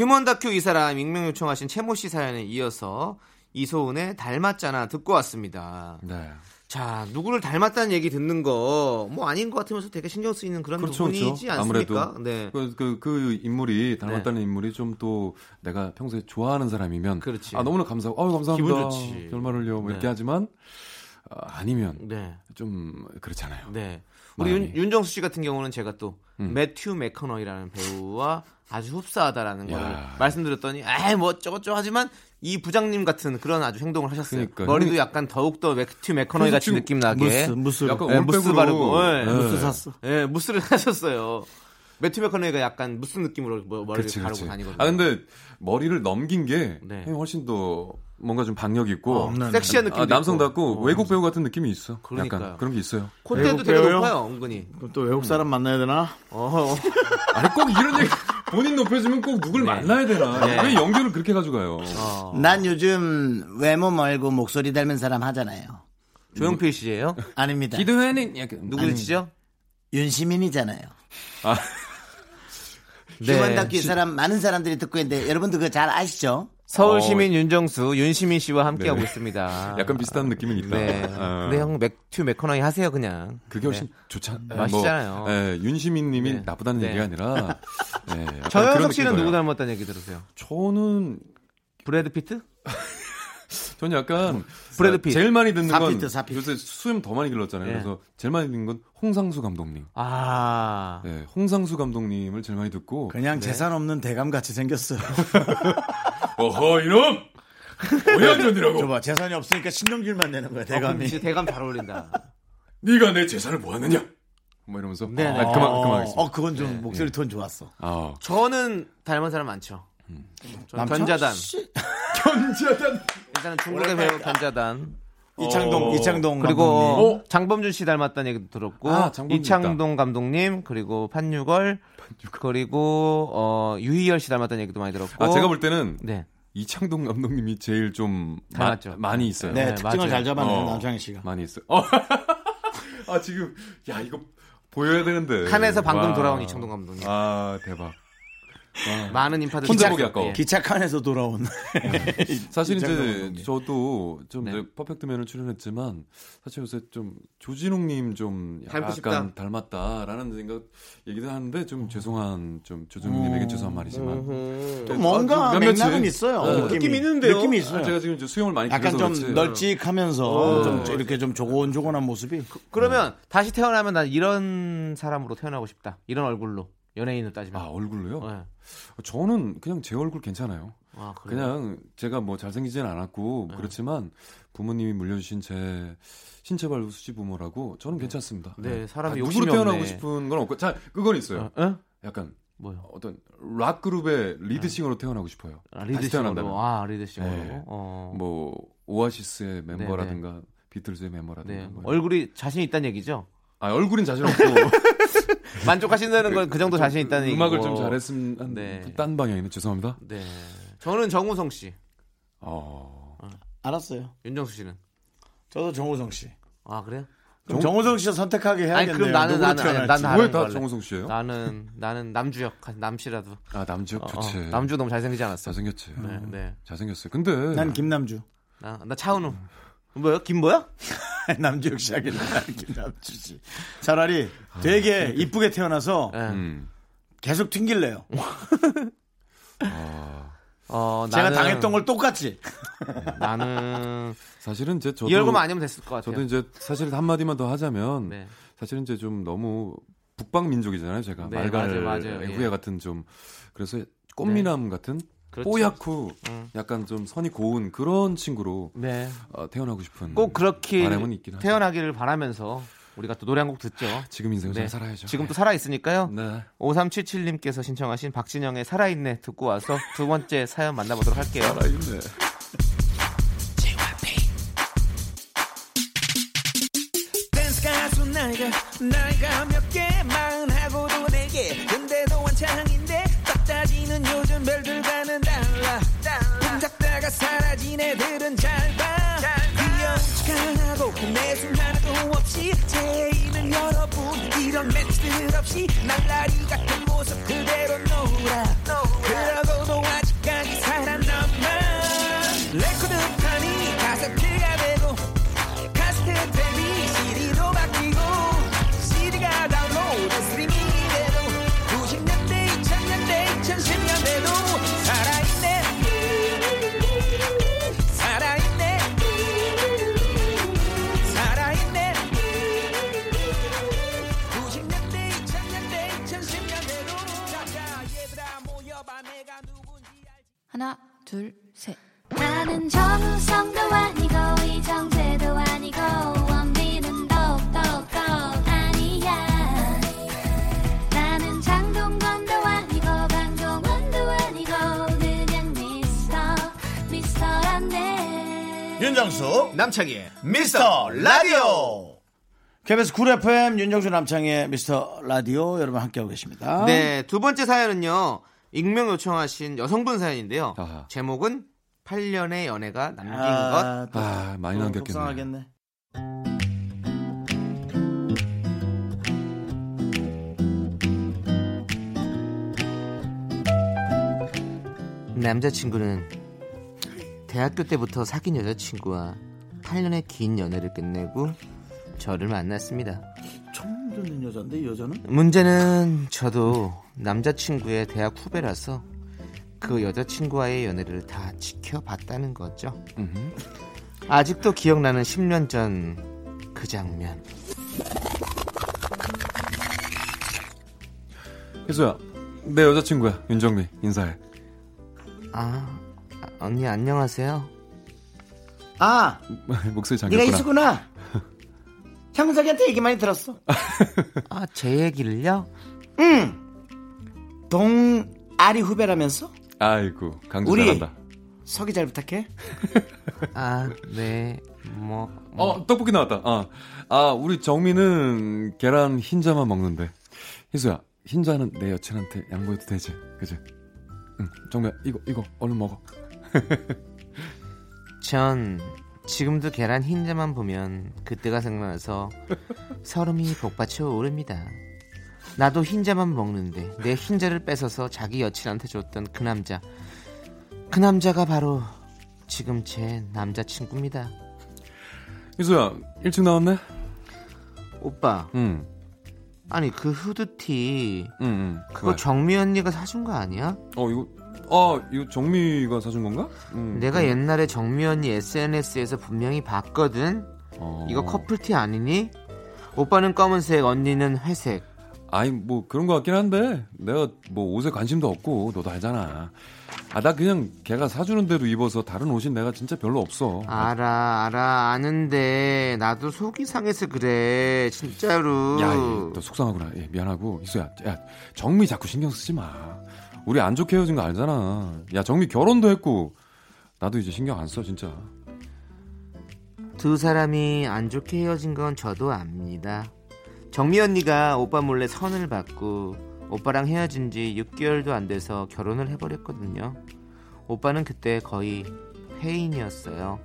휴먼 다큐 이 사람 익명 요청하신 채모 씨 사연에 이어서 이소은의 닮았잖아 듣고 왔습니다. 네. 자, 누구를 닮았다는 얘기 듣는 거 뭐 아닌 것 같으면서 되게 신경 쓰이는 그런 그렇죠, 부분이지 그렇죠. 않습니까? 아무래도 네. 그, 그, 그 인물이 닮았다는 인물이 좀 또 내가 평소에 좋아하는 사람이면 그렇지. 아 너무나 감사하고 어 감사합니다. 기분 좋지. 별말을요. 뭐 네. 이렇게 하지만 어, 아니면 네. 좀 그렇잖아요. 네. 우리 마음이. 윤, 윤정수 씨 같은 경우는 제가 또 음. 매튜 맥커너이라는 배우와 아주 흡사하다라는 야. 걸 말씀드렸더니 에이 뭐 어쩌고저쩌고 하지만 이 부장님 같은 그런 아주 행동을 하셨어요. 그러니까. 머리도 형이- 약간 더욱더 매튜 맥커너이 같은 느낌 나게 무스, 무스. 약간 예, 무스. 바르고 예. 네. 무스 샀어. 예, 무스를 하셨어요. 매튜 맥커너이가 약간 무스 느낌으로 뭐 머리를 가르고 그렇지. 다니거든요. 아 근데 머리를 넘긴 게 네. 형이 훨씬 더 뭔가 좀 박력 있고 어, 섹시한 느낌도 아, 남성답고. 어. 외국 배우 같은 느낌이 있어. 그러니까요. 약간 그런 게 있어요. 콧대도 외국 되게 배우요? 높아요, 은근히. 그럼 또 외국 사람 만나야 되나? 어. 아니 꼭 이런 얘기 본인 높여주면 꼭 누굴 만나야 되나? 네. 왜 연결을 그렇게 가져가요? 어. 난 요즘 외모 말고 목소리 닮은 사람 하잖아요. 조용필 씨예요? 아닙니다. 기도회는 누구시죠? 윤시민이잖아요. 네. 휴먼 다큐 이 사람 많은 사람들이 듣고 있는데 여러분도 그거 잘 아시죠? 서울 시민 윤정수, 윤시민 씨와 함께하고 네. 있습니다. 약간 비슷한 느낌은 있다. 네. 어. 근데 형 맥튜 맥커너이 하세요 그냥. 그게 훨씬 좋잖아. 맛있잖아요. 뭐, 예, 윤시민님이 네. 나쁘다는 네. 얘기가 아니라. 예, 약간 그런 정영석 씨는 누구. 닮았다는 얘기 들으세요? 저는 브래드 피트? 저는 약간 브래드 핏. 제일 많이 듣는 건 사피트, 사피트. 요새 수염 더 많이 길렀잖아요. 예. 그래서 제일 많이 듣는 건 홍상수 감독님. 아. 예, 홍상수 감독님을 제일 많이 듣고 그냥 재산 없는 대감 같이 생겼어요. 어허 이놈 오양전이라고 저봐 재산이 없으니까 신경질만 내는 거야 어, 대감이. 진짜 대감 잘 어울린다. 네가 내 재산을 모았느냐 뭐 이러면서 네, 네. 아, 그만 그만하겠습니다. 어 그건 좀 목소리 톤 좋았어. 아 저는 닮은 사람 많죠. 남창? 견자단. 씨. 견자단 일단은 중국의 배우 견자단. 이창동 이창동 그리고 감독님. 장범준 씨 닮았다는 얘기도 들었고 아, 이창동 감독님 그리고 판유걸 그리고 어, 유희열 씨 닮았다는 얘기도 많이 들었고 아 제가 볼 때는 네 이창동 감독님이 제일 좀 마- 닮았죠. 많이 있어요. 네, 네, 특징을 맞아요. 잘 잡아내는 어. 남창희 씨가. 많이 있어요. 어. 아 지금 야 이거 보여야 되는데 칸에서 방금 와. 돌아온 이창동 감독님. 아 대박. 많은 인파들 혼자 보기 아까워. 예. 기차칸에서 돌아온. 사실 이창동 이제. 저도 좀 네. 퍼펙트맨을 출연했지만 사실 요새 좀 조진웅님 좀 약간 싶다. 닮았다라는 생각 얘기도 하는데 좀 죄송한 좀 조진웅님에게 죄송한 말이지만 음. 또 뭔가 아. 맥락은 있어요. 네. 느낌이, 느낌 있는데요? 느낌이 있어요. 아, 제가 지금 이제 수영을 많이 약간 좀 그렇지. 널찍하면서 어. 좀 이렇게 좀 조곤조곤한 모습이 그 러면 다시 태어나면 난 이런 사람으로 태어나고 싶다. 이런 얼굴로 연예인으로 따지면. 아 얼굴로요? 네. 저는 그냥 제 얼굴 괜찮아요. 아? 그냥 제가 뭐 잘생기진 않았고 네. 그렇지만 부모님이 물려주신 제 신체 발부 수지 부모라고 저는 괜찮습니다. 네, 사람이 아, 욕심이 누구로 태어나고. 싶은 건 없고 자 그건 있어요. 어? 어? 약간 뭐요? 어떤 락 그룹의 리드싱어로 태어나고 싶어요. 아, 리드싱어로. 태어난다면. 아, 리드싱어로. 네. 어. 뭐 오아시스의 멤버라든가 비틀즈의 멤버라든가 네. 뭐. 얼굴이 자신 있다는 얘기죠? 아 얼굴은 자신 없고 만족하신다는 건 그 정도 자신 있다는 얘기고. 음악을 좀 잘했으면 한 네. 딴 방향이네 죄송합니다. 네. 저는 정우성 씨, 어 알았어요. 윤정수 씨는 저도 정우성 씨. 아 그래요? 그럼 정우성 씨를 선택하게 아니 해야겠네요. 그럼 나는 나는 아니. 난 다른 왜 다. 정우성 씨예요? 나는 나는 남주역 남씨라도. 아 남주혁 어, 좋지. 어, 남주 너무 잘생기지 않았어? 잘생겼지. 네, 네. 잘생겼어요. 근데 난 김남주. 나, 나 차은우. 뭐요? 김뭐야? 남주혁 씨 하길래 김남주 씨. 차라리 되게 이쁘게 태어나서 네. 음. 계속 튕길래요. 어, 제가 나는- 당했던 걸 똑같이. 나는 사실은 이제 저도 이 얼굴만 아니면 됐을 것 같아요. 저도 이제 사실 한 마디만 더 하자면 네. 사실은 이제 좀 너무 북방 민족이잖아요. 제가 네, 말갈 맞아요, 맞아요. 후예 예. 같은 좀 그래서 꽃미남 같은 그렇죠. 뽀얗고 음. 약간 좀 선이 고운 그런 친구로 네. 어, 태어나고 싶은 꼭 그렇게 바람은 있긴 하죠. 태어나기를 바라면서 우리가 또 노래 한 곡 듣죠. 지금 인생을 네. 잘 살아야죠. 지금 또 살아 있으니까요. 네. 5377님께서 신청하신 박진영의 살아있네 듣고 와서 두 번째 사연 만나보도록 할게요. 살아있네. 사라진 애들은 잘봐. 귀여운 척하고 내숭 하나도 없이 제이는 여러분 이런 멘트들 없이 날라리 같은 모습 그대로 놓으라. 그러고도 아직까지 살아남아 레코드 판이 카세트가 되고 둘, 셋. 나는 정우성도 아니고 이정재도 아니고 원빈은 더욱더 아니야 나는 장동건도 아니고 강동원도 아니고 그냥 미스터 미스터란데 윤정수 남창희의 미스터 라디오 KBS 쿨 FM 윤정수 남창희의 미스터 라디오 여러분 함께하고 계십니다 네, 두 번째 사연은요. 익명 요청하신 여성분 사연인데요. 아하. 제목은 8년의 연애가 남긴 것. 아, 또아 많이 또 남겼겠네. 속상하겠네 남자친구는 대학교 때부터 사귄 여자친구와 8년의 긴 연애를 끝내고 저를 만났습니다. 처음 듣는 여잔데 이 여자는? 문제는 저도 남자친구의 대학 후배라서 그 여자친구와의 연애를 다 지켜봤다는 거죠. 음흠. 아직도 기억나는 10년 전 그 장면. 혜수야, 내 여자친구야 윤정미 인사해. 아, 아, 언니 안녕하세요. 아 목소리 네가 잠겼구나. 있었구나 형석이한테 얘기 많이 들었어 아, 제 얘기를요? 응 동아리 후배라면서? 아이고 강조 우리 잘한다. 석이 잘 부탁해 아, 네. 뭐, 뭐. 어 떡볶이 나왔다. 아, 아 우리 정미는 계란 흰자만 먹는데 희수야 흰자는 내 여친한테 양보해도 되지, 그지? 응, 정미야 이거 이거 얼른 먹어. 전 지금도 계란 흰자만 보면 그때가 생각나서 서름이 복받쳐 오릅니다. 나도 흰자만 먹는데 내 흰자를 뺏어서 자기 여친한테 줬던 그 남자. 그 남자가 바로 지금 제 남자친구입니다. 희수야 일찍 나왔네. 오빠, 응, 아니 그 후드티 응, 응. 그거 왜? 정미 언니가 사준 거 아니야? 어 이거 아 이거 정미가 사준 건가? 응, 내가 응. 옛날에 정미 언니 SNS에서 분명히 봤거든. 어. 이거 커플티 아니니? 오빠는 검은색, 언니는 회색. 아니 뭐 그런 거 같긴 한데 내가 뭐 옷에 관심도 없고 너도 알잖아. 아 나 그냥 걔가 사주는 대로 입어서 다른 옷은 내가 진짜 별로 없어. 알아, 알아, 아는데 나도 속이 상해서 그래, 진짜로. 야, 이, 너 속상하구나. 예, 미안하고 희수야, 야 정미 자꾸 신경 쓰지 마. 우리 안 좋게 헤어진 거 알잖아. 야 정미 결혼도 했고 나도 이제 신경 안 써 진짜. 두 사람이 안 좋게 헤어진 건 저도 압니다. 정미 언니가 오빠 몰래 선을 받고 오빠랑 헤어진 지 6개월도 안 돼서 결혼을 해버렸거든요. 오빠는 그때 거의 폐인이었어요.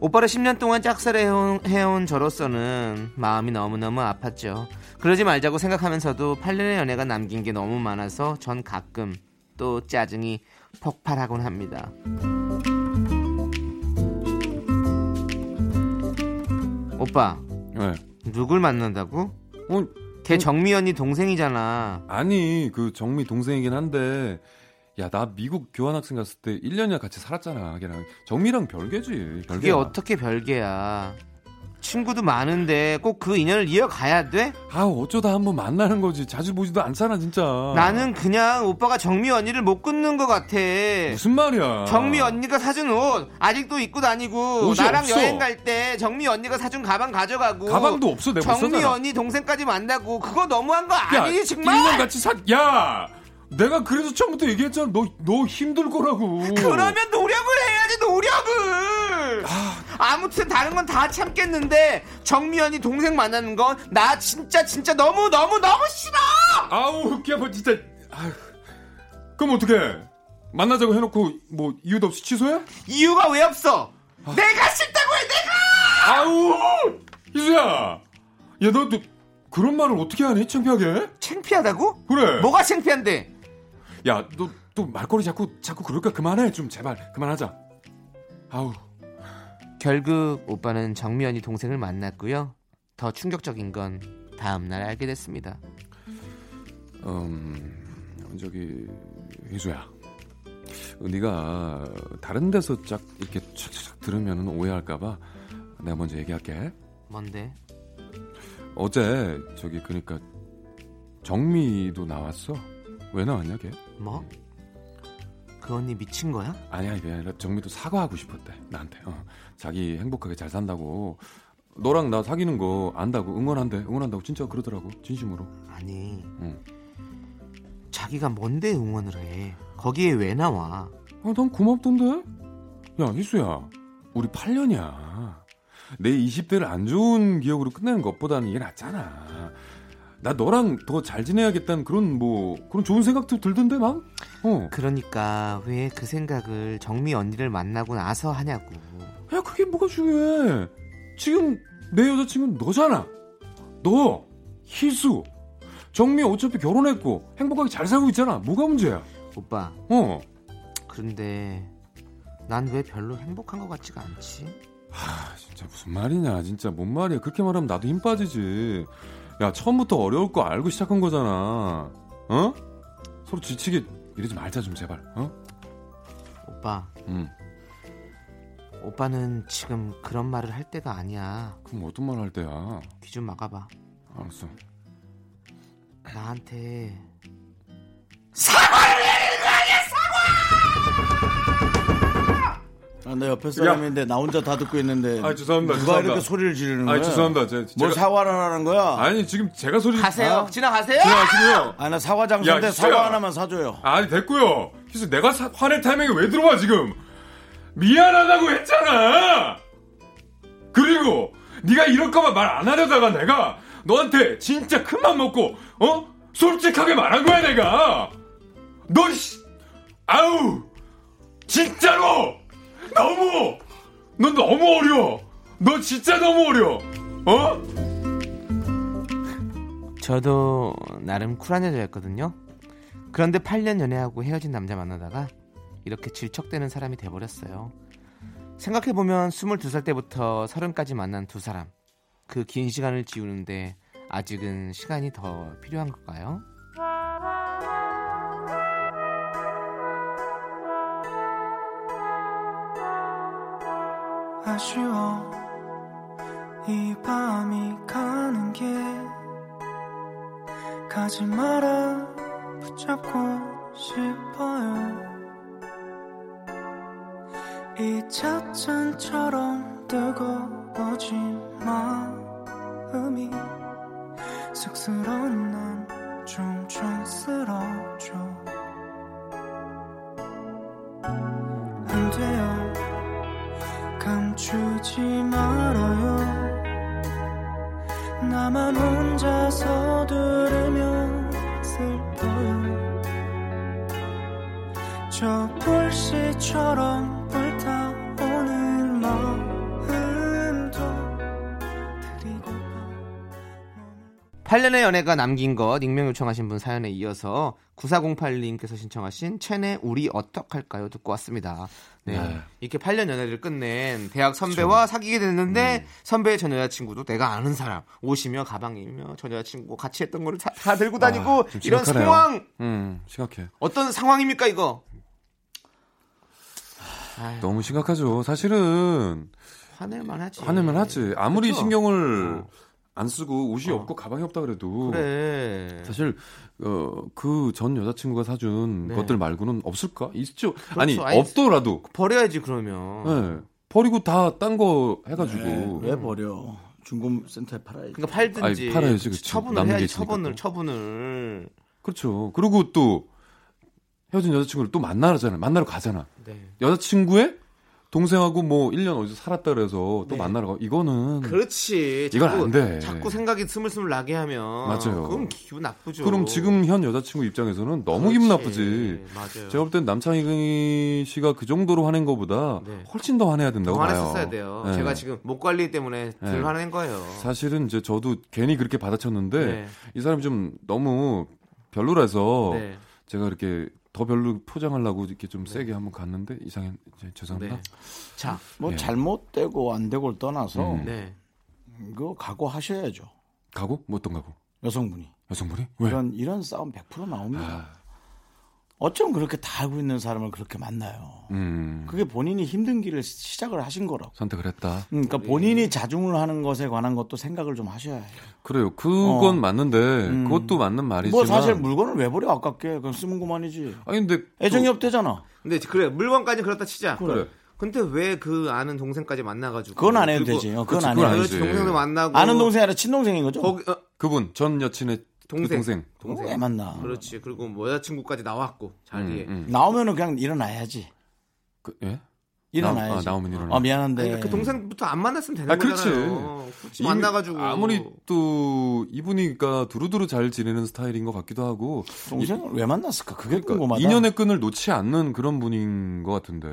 오빠를 10년 동안 짝사랑해온 해온 저로서는 마음이 너무너무 아팠죠. 그러지 말자고 생각하면서도 8년의 연애가 남긴 게 너무 많아서 전 가끔 또 짜증이 폭발하곤 합니다. 오빠, 왜? 누굴 만난다고? 어, 걔 정미 언니 동생이잖아. 아니 그 정미 동생이긴 한데 야 나 미국 교환학생 갔을 때 1년이나 같이 살았잖아 걔랑 정미랑 별개지 그게 별개야 어떻게 별개야. 친구도 많은데 꼭 그 인연을 이어가야 돼? 아 어쩌다 한번 만나는 거지 자주 보지도 않잖아 진짜 나는 그냥 오빠가 정미 언니를 못 끊는 것 같아. 무슨 말이야 정미 언니가 사준 옷 아직도 입고 다니고 나랑 없어. 여행 갈 때 정미 언니가 사준 가방 가져가고 가방도 없어 내가 못 정미. 언니 동생까지 만나고 그거 너무한 거 야, 아니니 정말? 1년 같이 사, 야! 내가 그래서 처음부터 얘기했잖아. 너, 너 힘들 거라고. 그러면 노력을 해야지 노력을. 아 무튼 다른 건 다 참겠는데 정미 언니 동생 만나는 건 나 진짜 진짜 너무 너무 너무 싫어. 아우, 걔 뭐, 진짜. 아휴. 그럼 어떡해? 만나자고 해놓고, 뭐, 이유도 없이 취소해? 이유가 왜 없어? 아. 내가 싫다고 해 내가. 아우! 희수야! 야, 너, 너, 그런 말을 어떻게 하니? 창피하게? 창피하다고? 그래. 뭐가 창피한데? 야, 너, 또 말거리 자꾸, 자꾸 그럴까? 그만해. 좀, 제발. 그만하자. 아우. 결국 오빠는 정미 언니 동생을 만났고요. 더 충격적인 건 다음 날 알게 됐습니다. 음, 저기 희수야, 네가 다른 데서 쫙 이렇게 착착착 들으면 오해할까봐 내가 먼저 얘기할게. 뭔데? 어제 저기 그러니까 정미도 나왔어. 왜 나왔냐 걔? 뭐? 그 언니 미친 거야? 아니야 이게 아니라 정미도 사과하고 싶었대 나한테. 어, 자기 행복하게 잘 산다고. 너랑 나 사귀는 거 안다고 응원한대 응원한다고 진짜 그러더라고 진심으로. 아니 응. 자기가 뭔데 응원을 해? 거기에 왜 나와? 아, 난 고맙던데? 야, 희수야. 우리 8년이야. 내 20대를 안 좋은 기억으로 끝내는 것보다는 이게 낫잖아. 나 너랑 더 잘 지내야겠다는 그런 뭐, 그런 좋은 생각도 들던데, 막? 어. 그러니까 왜 그 생각을 정미 언니를 만나고 나서 하냐고. 야, 그게 뭐가 중요해. 지금 내 여자친구는 너잖아. 너, 희수. 정미 어차피 결혼했고, 행복하게 잘 살고 있잖아. 뭐가 문제야? 오빠, 어. 그런데 난 왜 별로 행복한 것 같지가 않지? 아, 진짜 무슨 말이냐. 진짜 뭔 말이야. 그렇게 말하면 나도 힘 빠지지. 야, 처음부터 어려울 거 알고 시작한 거잖아. 어? 서로 지치게 이러지 말자 좀 제발. 어? 오빠, 응. 오빠는 지금 그런 말을 할 때가 아니야. 그럼 어떤 말 할 때야? 귀 좀 막아봐. 알았어. 나한테 아, 내 옆에 사람인데 나 혼자 다 듣고 있는데 아, 죄송합니다. 누가 죄송합니다. 이렇게 소리를 지르는 거야? 아, 죄송합니다. 제, 뭘 제가- 사과를 하라는 거야? 아니, 지금 제가 소리 가세요. 아? 지나가세요. 지나가시고요. 아, 나 사과 장소인데. 사과 하나만 사줘요. 아니, 됐고요. 그래서 내가 사- 화낼 타이밍에 왜 들어와 지금? 미안하다고 했잖아. 그리고 네가 이럴까봐 말안 하려다가 내가 너한테 진짜 큰 맘 먹고 어 솔직하게 말한 거야 내가. 너 씨, 아우 진짜로 너무 넌 너무 어려워. 너 진짜 너무 어려워. 어? 저도 나름 쿨한 여자였거든요. 그런데 8년 연애하고 헤어진 남자 만나다가 이렇게 질척대는 사람이 돼버렸어요. 생각해보면 22살 때부터 30까지 만난 두 사람. 그 긴 시간을 지우는데 아직은 시간이 더 필요한 걸까요? 쉬워 이 밤이 가는 게 가지 마라. 붙잡고 싶어요. 이 찻잔처럼 뜨거워진 마음이 쑥스러운 난좀 촌스럽죠 안 돼요 감추지 말아요. 나만 혼자서 들으면 슬퍼요. 저 불씨처럼 8년의 연애가 남긴 것 익명 요청하신 분 사연에 이어서 9408님께서 신청하신 첸의 우리 어떡할까요 듣고 왔습니다. 네. 네. 이렇게 8년 연애를 끝낸 대학 선배와 사귀게 됐는데 선배의 전 여자친구도 내가 아는 사람 옷이며 가방이며 전 여자친구 같이 했던 거를 다, 다 들고 다니고 아, 좀 이런 심각하네요. 상황 음, 심각해. 어떤 상황입니까 이거? 너무 심각하죠. 사실은 화낼만 하지. 화내면 하지. 아무리 그쵸? 신경을 안 쓰고 옷이 없고 가방이 없다 그래도 그래. 사실 어, 그 전 여자친구가 사준 네. 것들 말고는 없을까? 있죠. 아니, 아니, 없더라도 버려야지 그러면. 네. 버리고 다 딴 거 해가지고 네, 왜 버려? 중고 센터에 팔아야지. 그러니까 팔든지 아니, 팔아야지, 그치. 처분을 해야지 처분을 또. 처분을. 그렇죠. 그리고 또 헤어진 여자친구를 또 만나잖아. 만나러 가잖아. 네. 여자친구의 동생하고 뭐 1년 어디서 살았다 그래서 또 네. 만나러 가. 이거는 그렇지. 이건 자꾸, 안 돼. 자꾸 생각이 스물스물 나게 하면 맞아요. 그럼 기분 나쁘죠. 그럼 지금 현 여자친구 입장에서는 너무 기분 그렇지. 나쁘지. 맞아요. 제가 볼 땐 남창희 씨가 그 정도로 화낸 것보다 네. 훨씬 더 화내야 된다고 더 봐요. 화냈었어야 돼요. 네. 제가 지금 목 관리 때문에 덜 네. 화낸 거예요. 사실은 이제 저도 괜히 그렇게 받아쳤는데 네. 이 사람이 좀 너무 별로라서 네. 제가 이렇게 더 별로 포장하려고 이렇게 좀 세게 한번 갔는데 이상해 이제 죄송합니다. 네. 자, 뭐 네. 잘못되고 안 되고를 떠나서 음. 네. 그거 각오하셔야죠. 가고 뭐 어떤 가고 여성분이. 여성분이 왜? 이런 이런 싸움 100% 나옵니다. 아, 어쩜 그렇게 다 알고 있는 사람을 그렇게 만나요. 음 그게 본인이 힘든 길을 시작을 하신 거라고. 선택을 했다. 그러니까 본인이 자중을 하는 것에 관한 것도 생각을 좀 하셔야 해요. 그래요. 그건 어. 맞는데 음. 그것도 맞는 말이지만 뭐 사실 물건을 왜 버려 아깝게 그럼 쓰면 그만이지. 아니 근데 애정이 또- 없대잖아. 근데 그래 물건까지 그렇다 치자. 그래. 근데 왜 그 아는 동생까지 만나가지고? 그건 안 해도 되지. 어, 그건 그치, 안 그건 해도 아니지. 되지. 동생도 만나고 아는 동생이 아니라 친동생인 거죠? 거기 어, 그분 전 여친의 동생. 그 동생. 동생. 왜 만나? 그렇지. 그리고 뭐 여자친구까지 나왔고 자리에. 음, 음. 나오면은 그냥 일어나야지. 그, 예? 일어나야지. 나- 아, 나오면 일어나. 어, 미안한데. 그 동생부터 안 만났으면 되는 아, 그렇지. 거잖아요. 굳이 이미 만나가지고 아무리 또 이분이가 두루두루 잘 지내는 스타일인 것 같기도 하고 동생을 왜 만났을까? 그게 그러니까 궁금하다. 인연의 끈을 놓지 않는 그런 분인 것 같은데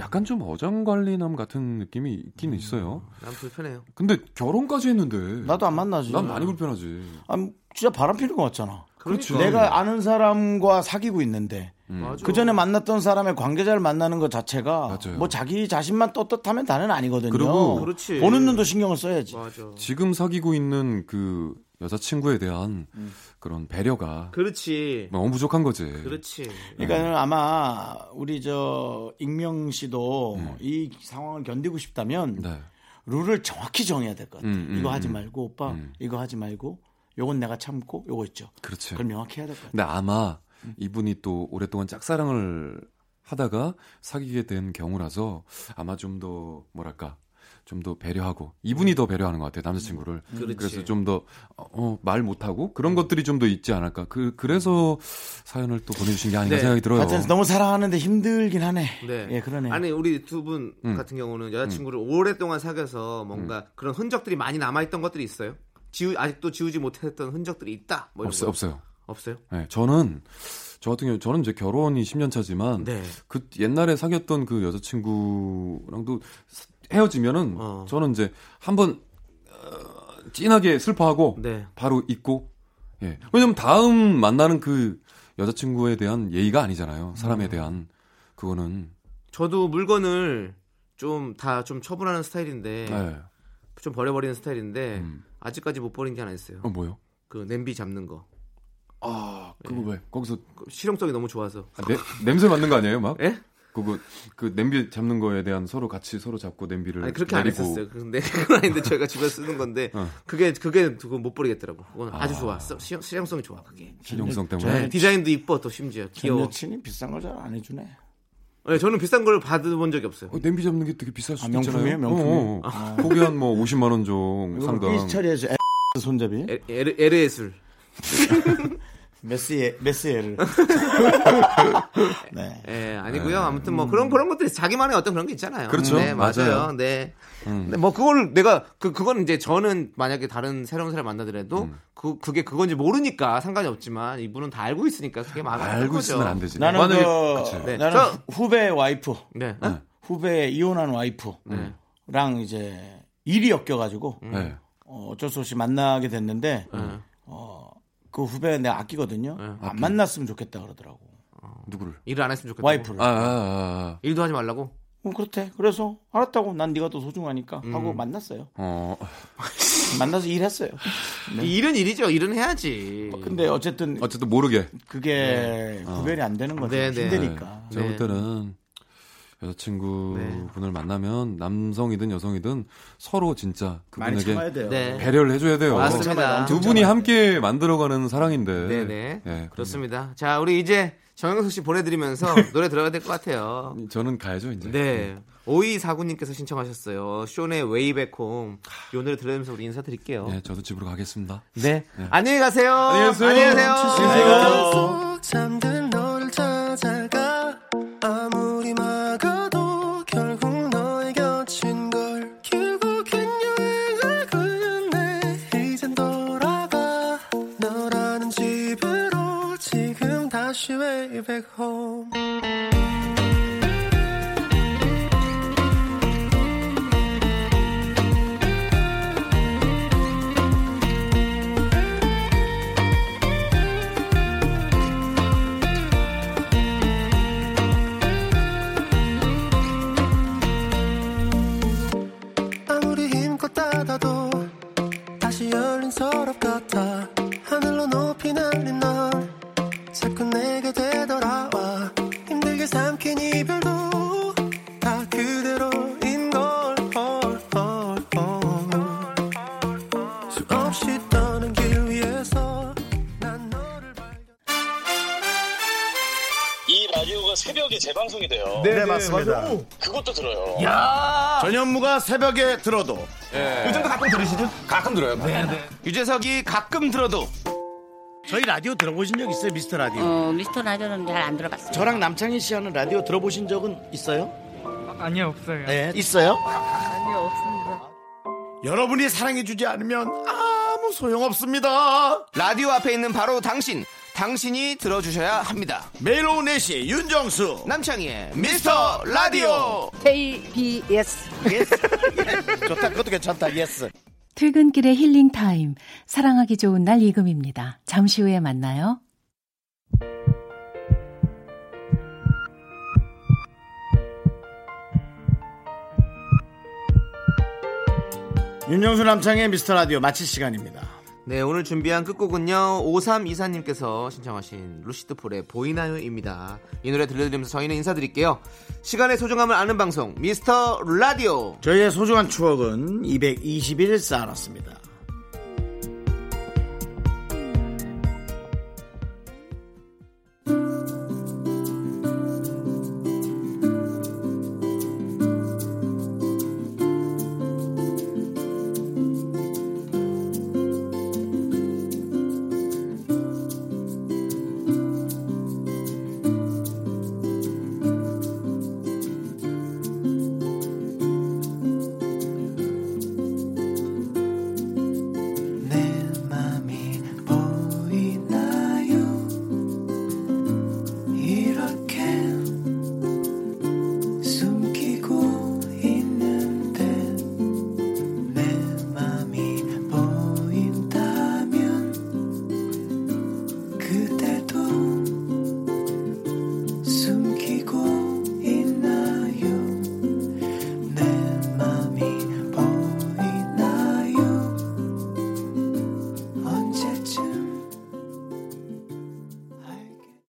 약간 좀 어장관리남 같은 느낌이 있긴 있어요. 난 불편해요. 근데 결혼까지 했는데 나도 안 만나지. 난 많이 불편하지. 아, 진짜 바람 피는 것 같잖아. 그렇지. 내가 아는 사람과 사귀고 있는데 음. 그 전에 만났던 사람의 관계자를 만나는 것 자체가 맞아요. 뭐 자기 자신만 떳떳하면 다는 아니거든요. 그리고 그렇지. 보는 눈도 신경을 써야지. 맞아. 지금 사귀고 있는 그 여자친구에 대한 음. 그런 배려가 그렇지. 너무 부족한 거지. 그렇지. 그러니까 아마 우리 저 익명 씨도 음. 이 상황을 견디고 싶다면 네. 룰을 정확히 정해야 될 것 같아요. 음, 음, 이거 하지 음. 말고 오빠 음. 이거 하지 말고 요건 내가 참고 요거 있죠. 그렇지. 그걸 명확히 해야 될 것 같아요. 근데 아마 이분이 또 오랫동안 짝사랑을 하다가 사귀게 된 경우라서 아마 좀 더 뭐랄까 좀 더 배려하고 이분이 더 배려하는 것 같아요 남자친구를 그렇지. 그래서 좀더 어, 말 못하고 그런 것들이 좀 더 있지 않을까 그 그래서 사연을 또 보내주신 게 아닌가 네. 생각이 들어요. 하여튼 너무 사랑하는데 힘들긴 하네. 네. 예, 그러네. 아니 우리 두분 음. 같은 경우는 여자친구를 오랫동안 사귀어서 뭔가 그런 흔적들이 많이 남아 있던 것들이 있어요. 지우 아직도 지우지 못했던 흔적들이 있다. 뭐 없어 거. 없어요. 없어요. 네, 저는 저 같은 경우 저는 이제 결혼이 10년 차지만 네. 그 옛날에 사귀었던 그 여자친구랑도 사- 헤어지면은 어. 저는 이제 한번 어, 진하게 슬퍼하고 네. 바로 잊고 예 왜냐면 다음 만나는 그 여자친구에 대한 예의가 아니잖아요 음. 사람에 대한 그거는 저도 물건을 좀 다좀 처분하는 스타일인데 예. 좀 버려버리는 스타일인데 음. 아직까지 못 버린 게 하나 있어요. 어 뭐요? 그 냄비 잡는 거. 아 그거 네. 왜 거기서 그 실용성이 너무 좋아서. 아, 내- 냄새 맡는 거 아니에요 막? 예? 그거 그 냄비 잡는 거에 대한 서로 같이 서로 잡고 냄비를 아니 그렇게 안 내리고 했었어요. 근데 그건 아닌데 저희가 집에 서 쓰는 건데 어. 그게 그게 그거 못 버리겠더라고. 그건 아. 주 아. 좋아. 써- 실용, 실용성이 좋아 그게. 실용성 때문에 네, 디자인도 이뻐 또 심지어 전 귀여워. 여친이 비싼 걸 잘 안 해주네. 네, 저는 비싼 걸 받아본 적이 없어요. 어, 냄비 잡는 게 되게 비쌀 수도 아, 명품이에요? 있잖아요. 명품이에요? 어, 어. 거기 한뭐 50만 원 정 상당. 에 손잡이. 에르에술. 메스에 메스에를. 네. 예, 아니고요. 아무튼 뭐 그런 그런 것들이 자기만의 어떤 그런 게 있잖아요. 그렇죠. 네, 맞아요. 맞아요. 네. 음. 근데 뭐 그걸 내가 그 그건 이제 저는 만약에 다른 새로운 사람 만나더라도 음. 그 그게 그건지 모르니까 상관이 없지만 이분은 다 알고 있으니까 그게 안 알고 거죠. 있으면 안 되지. 나는 만약에 그 그치. 네. 나는 저- 후배 와이프, 네. 네. 후배 이혼한 와이프랑 네. 이제 일이 엮여가지고 네. 어, 어쩔 수 없이 만나게 됐는데 네. 어, 그 후배 내가 아끼거든요. 네. 안 만났으면 좋겠다 그러더라고. 누구를? 일을 안 했으면 좋겠다. 와이프를. 아, 아, 아, 일도 하지 말라고. 어, 그렇대. 그래서 알았다고. 난 네가 더 소중하니까 하고 음. 만났어요. 어, 만나서 일했어요. 일은 일이죠. 일은 해야지. 근데 어쨌든 어쨌든 모르게. 그게 구별이 안 되는 거죠. 네, 네. 힘드니까. 제가 네. 볼 때는 여자친구분을 만나면 남성이든 여성이든 서로 진짜 그분에게. 네. 배려를 해줘야 돼요. 맞습니다. 두 분이 함께 만들어가는 사랑인데. 네네. 예, 그렇습니다. 자, 우리 이제 정영석 씨 보내드리면서 노래 들어야 될 것 같아요. 저는 가야죠 이제. 네. 5249님께서 신청하셨어요. 쇼의 웨이백홈. 이 노래 들으면서 우리 인사드릴게요. 네, 저도 집으로 가겠습니다. 네. 안녕히 가세요. 안녕히 가세요. 안녕히 가세요. 너를 찾 다시 way back home 재방송이 돼요. 네, 맞습니다. 그것도 들어요. 전현무가 새벽에 들어도 요즘도 가끔 들으시죠? 가끔 들어요. 유재석이 가끔 들어도 저희 라디오 들어보신 적 있어요, 미스터 라디오? 어, 미스터 라디오는 잘 안 들어봤어요. 저랑 남창희 씨 하는 라디오 들어보신 적은 있어요? 아니요 없어요 네, 있어요? 아니요, 없습니다. 여러분이 사랑해주지 않으면 아무 소용없습니다. 라디오 앞에 있는 바로 당신. 당신이 들어주셔야 합니다. 매일 오후 4시 윤정수 남창희의 미스터 라디오. KBS. 좋다 그것도 괜찮다 yes 퇴근길의 힐링 타임. 사랑하기 좋은 날 이금희입니다. 잠시 후에 만나요. 윤정수 남창희의 미스터 라디오 마칠 시간입니다. 네, 오늘 준비한 끝곡은요. 5324님께서 신청하신 루시드 폴의 보이나요입니다. 이 노래 들려드리면서 저희는 인사드릴게요. 시간의 소중함을 아는 방송 미스터 라디오. 저희의 소중한 추억은 221일 쌓아놨습니다.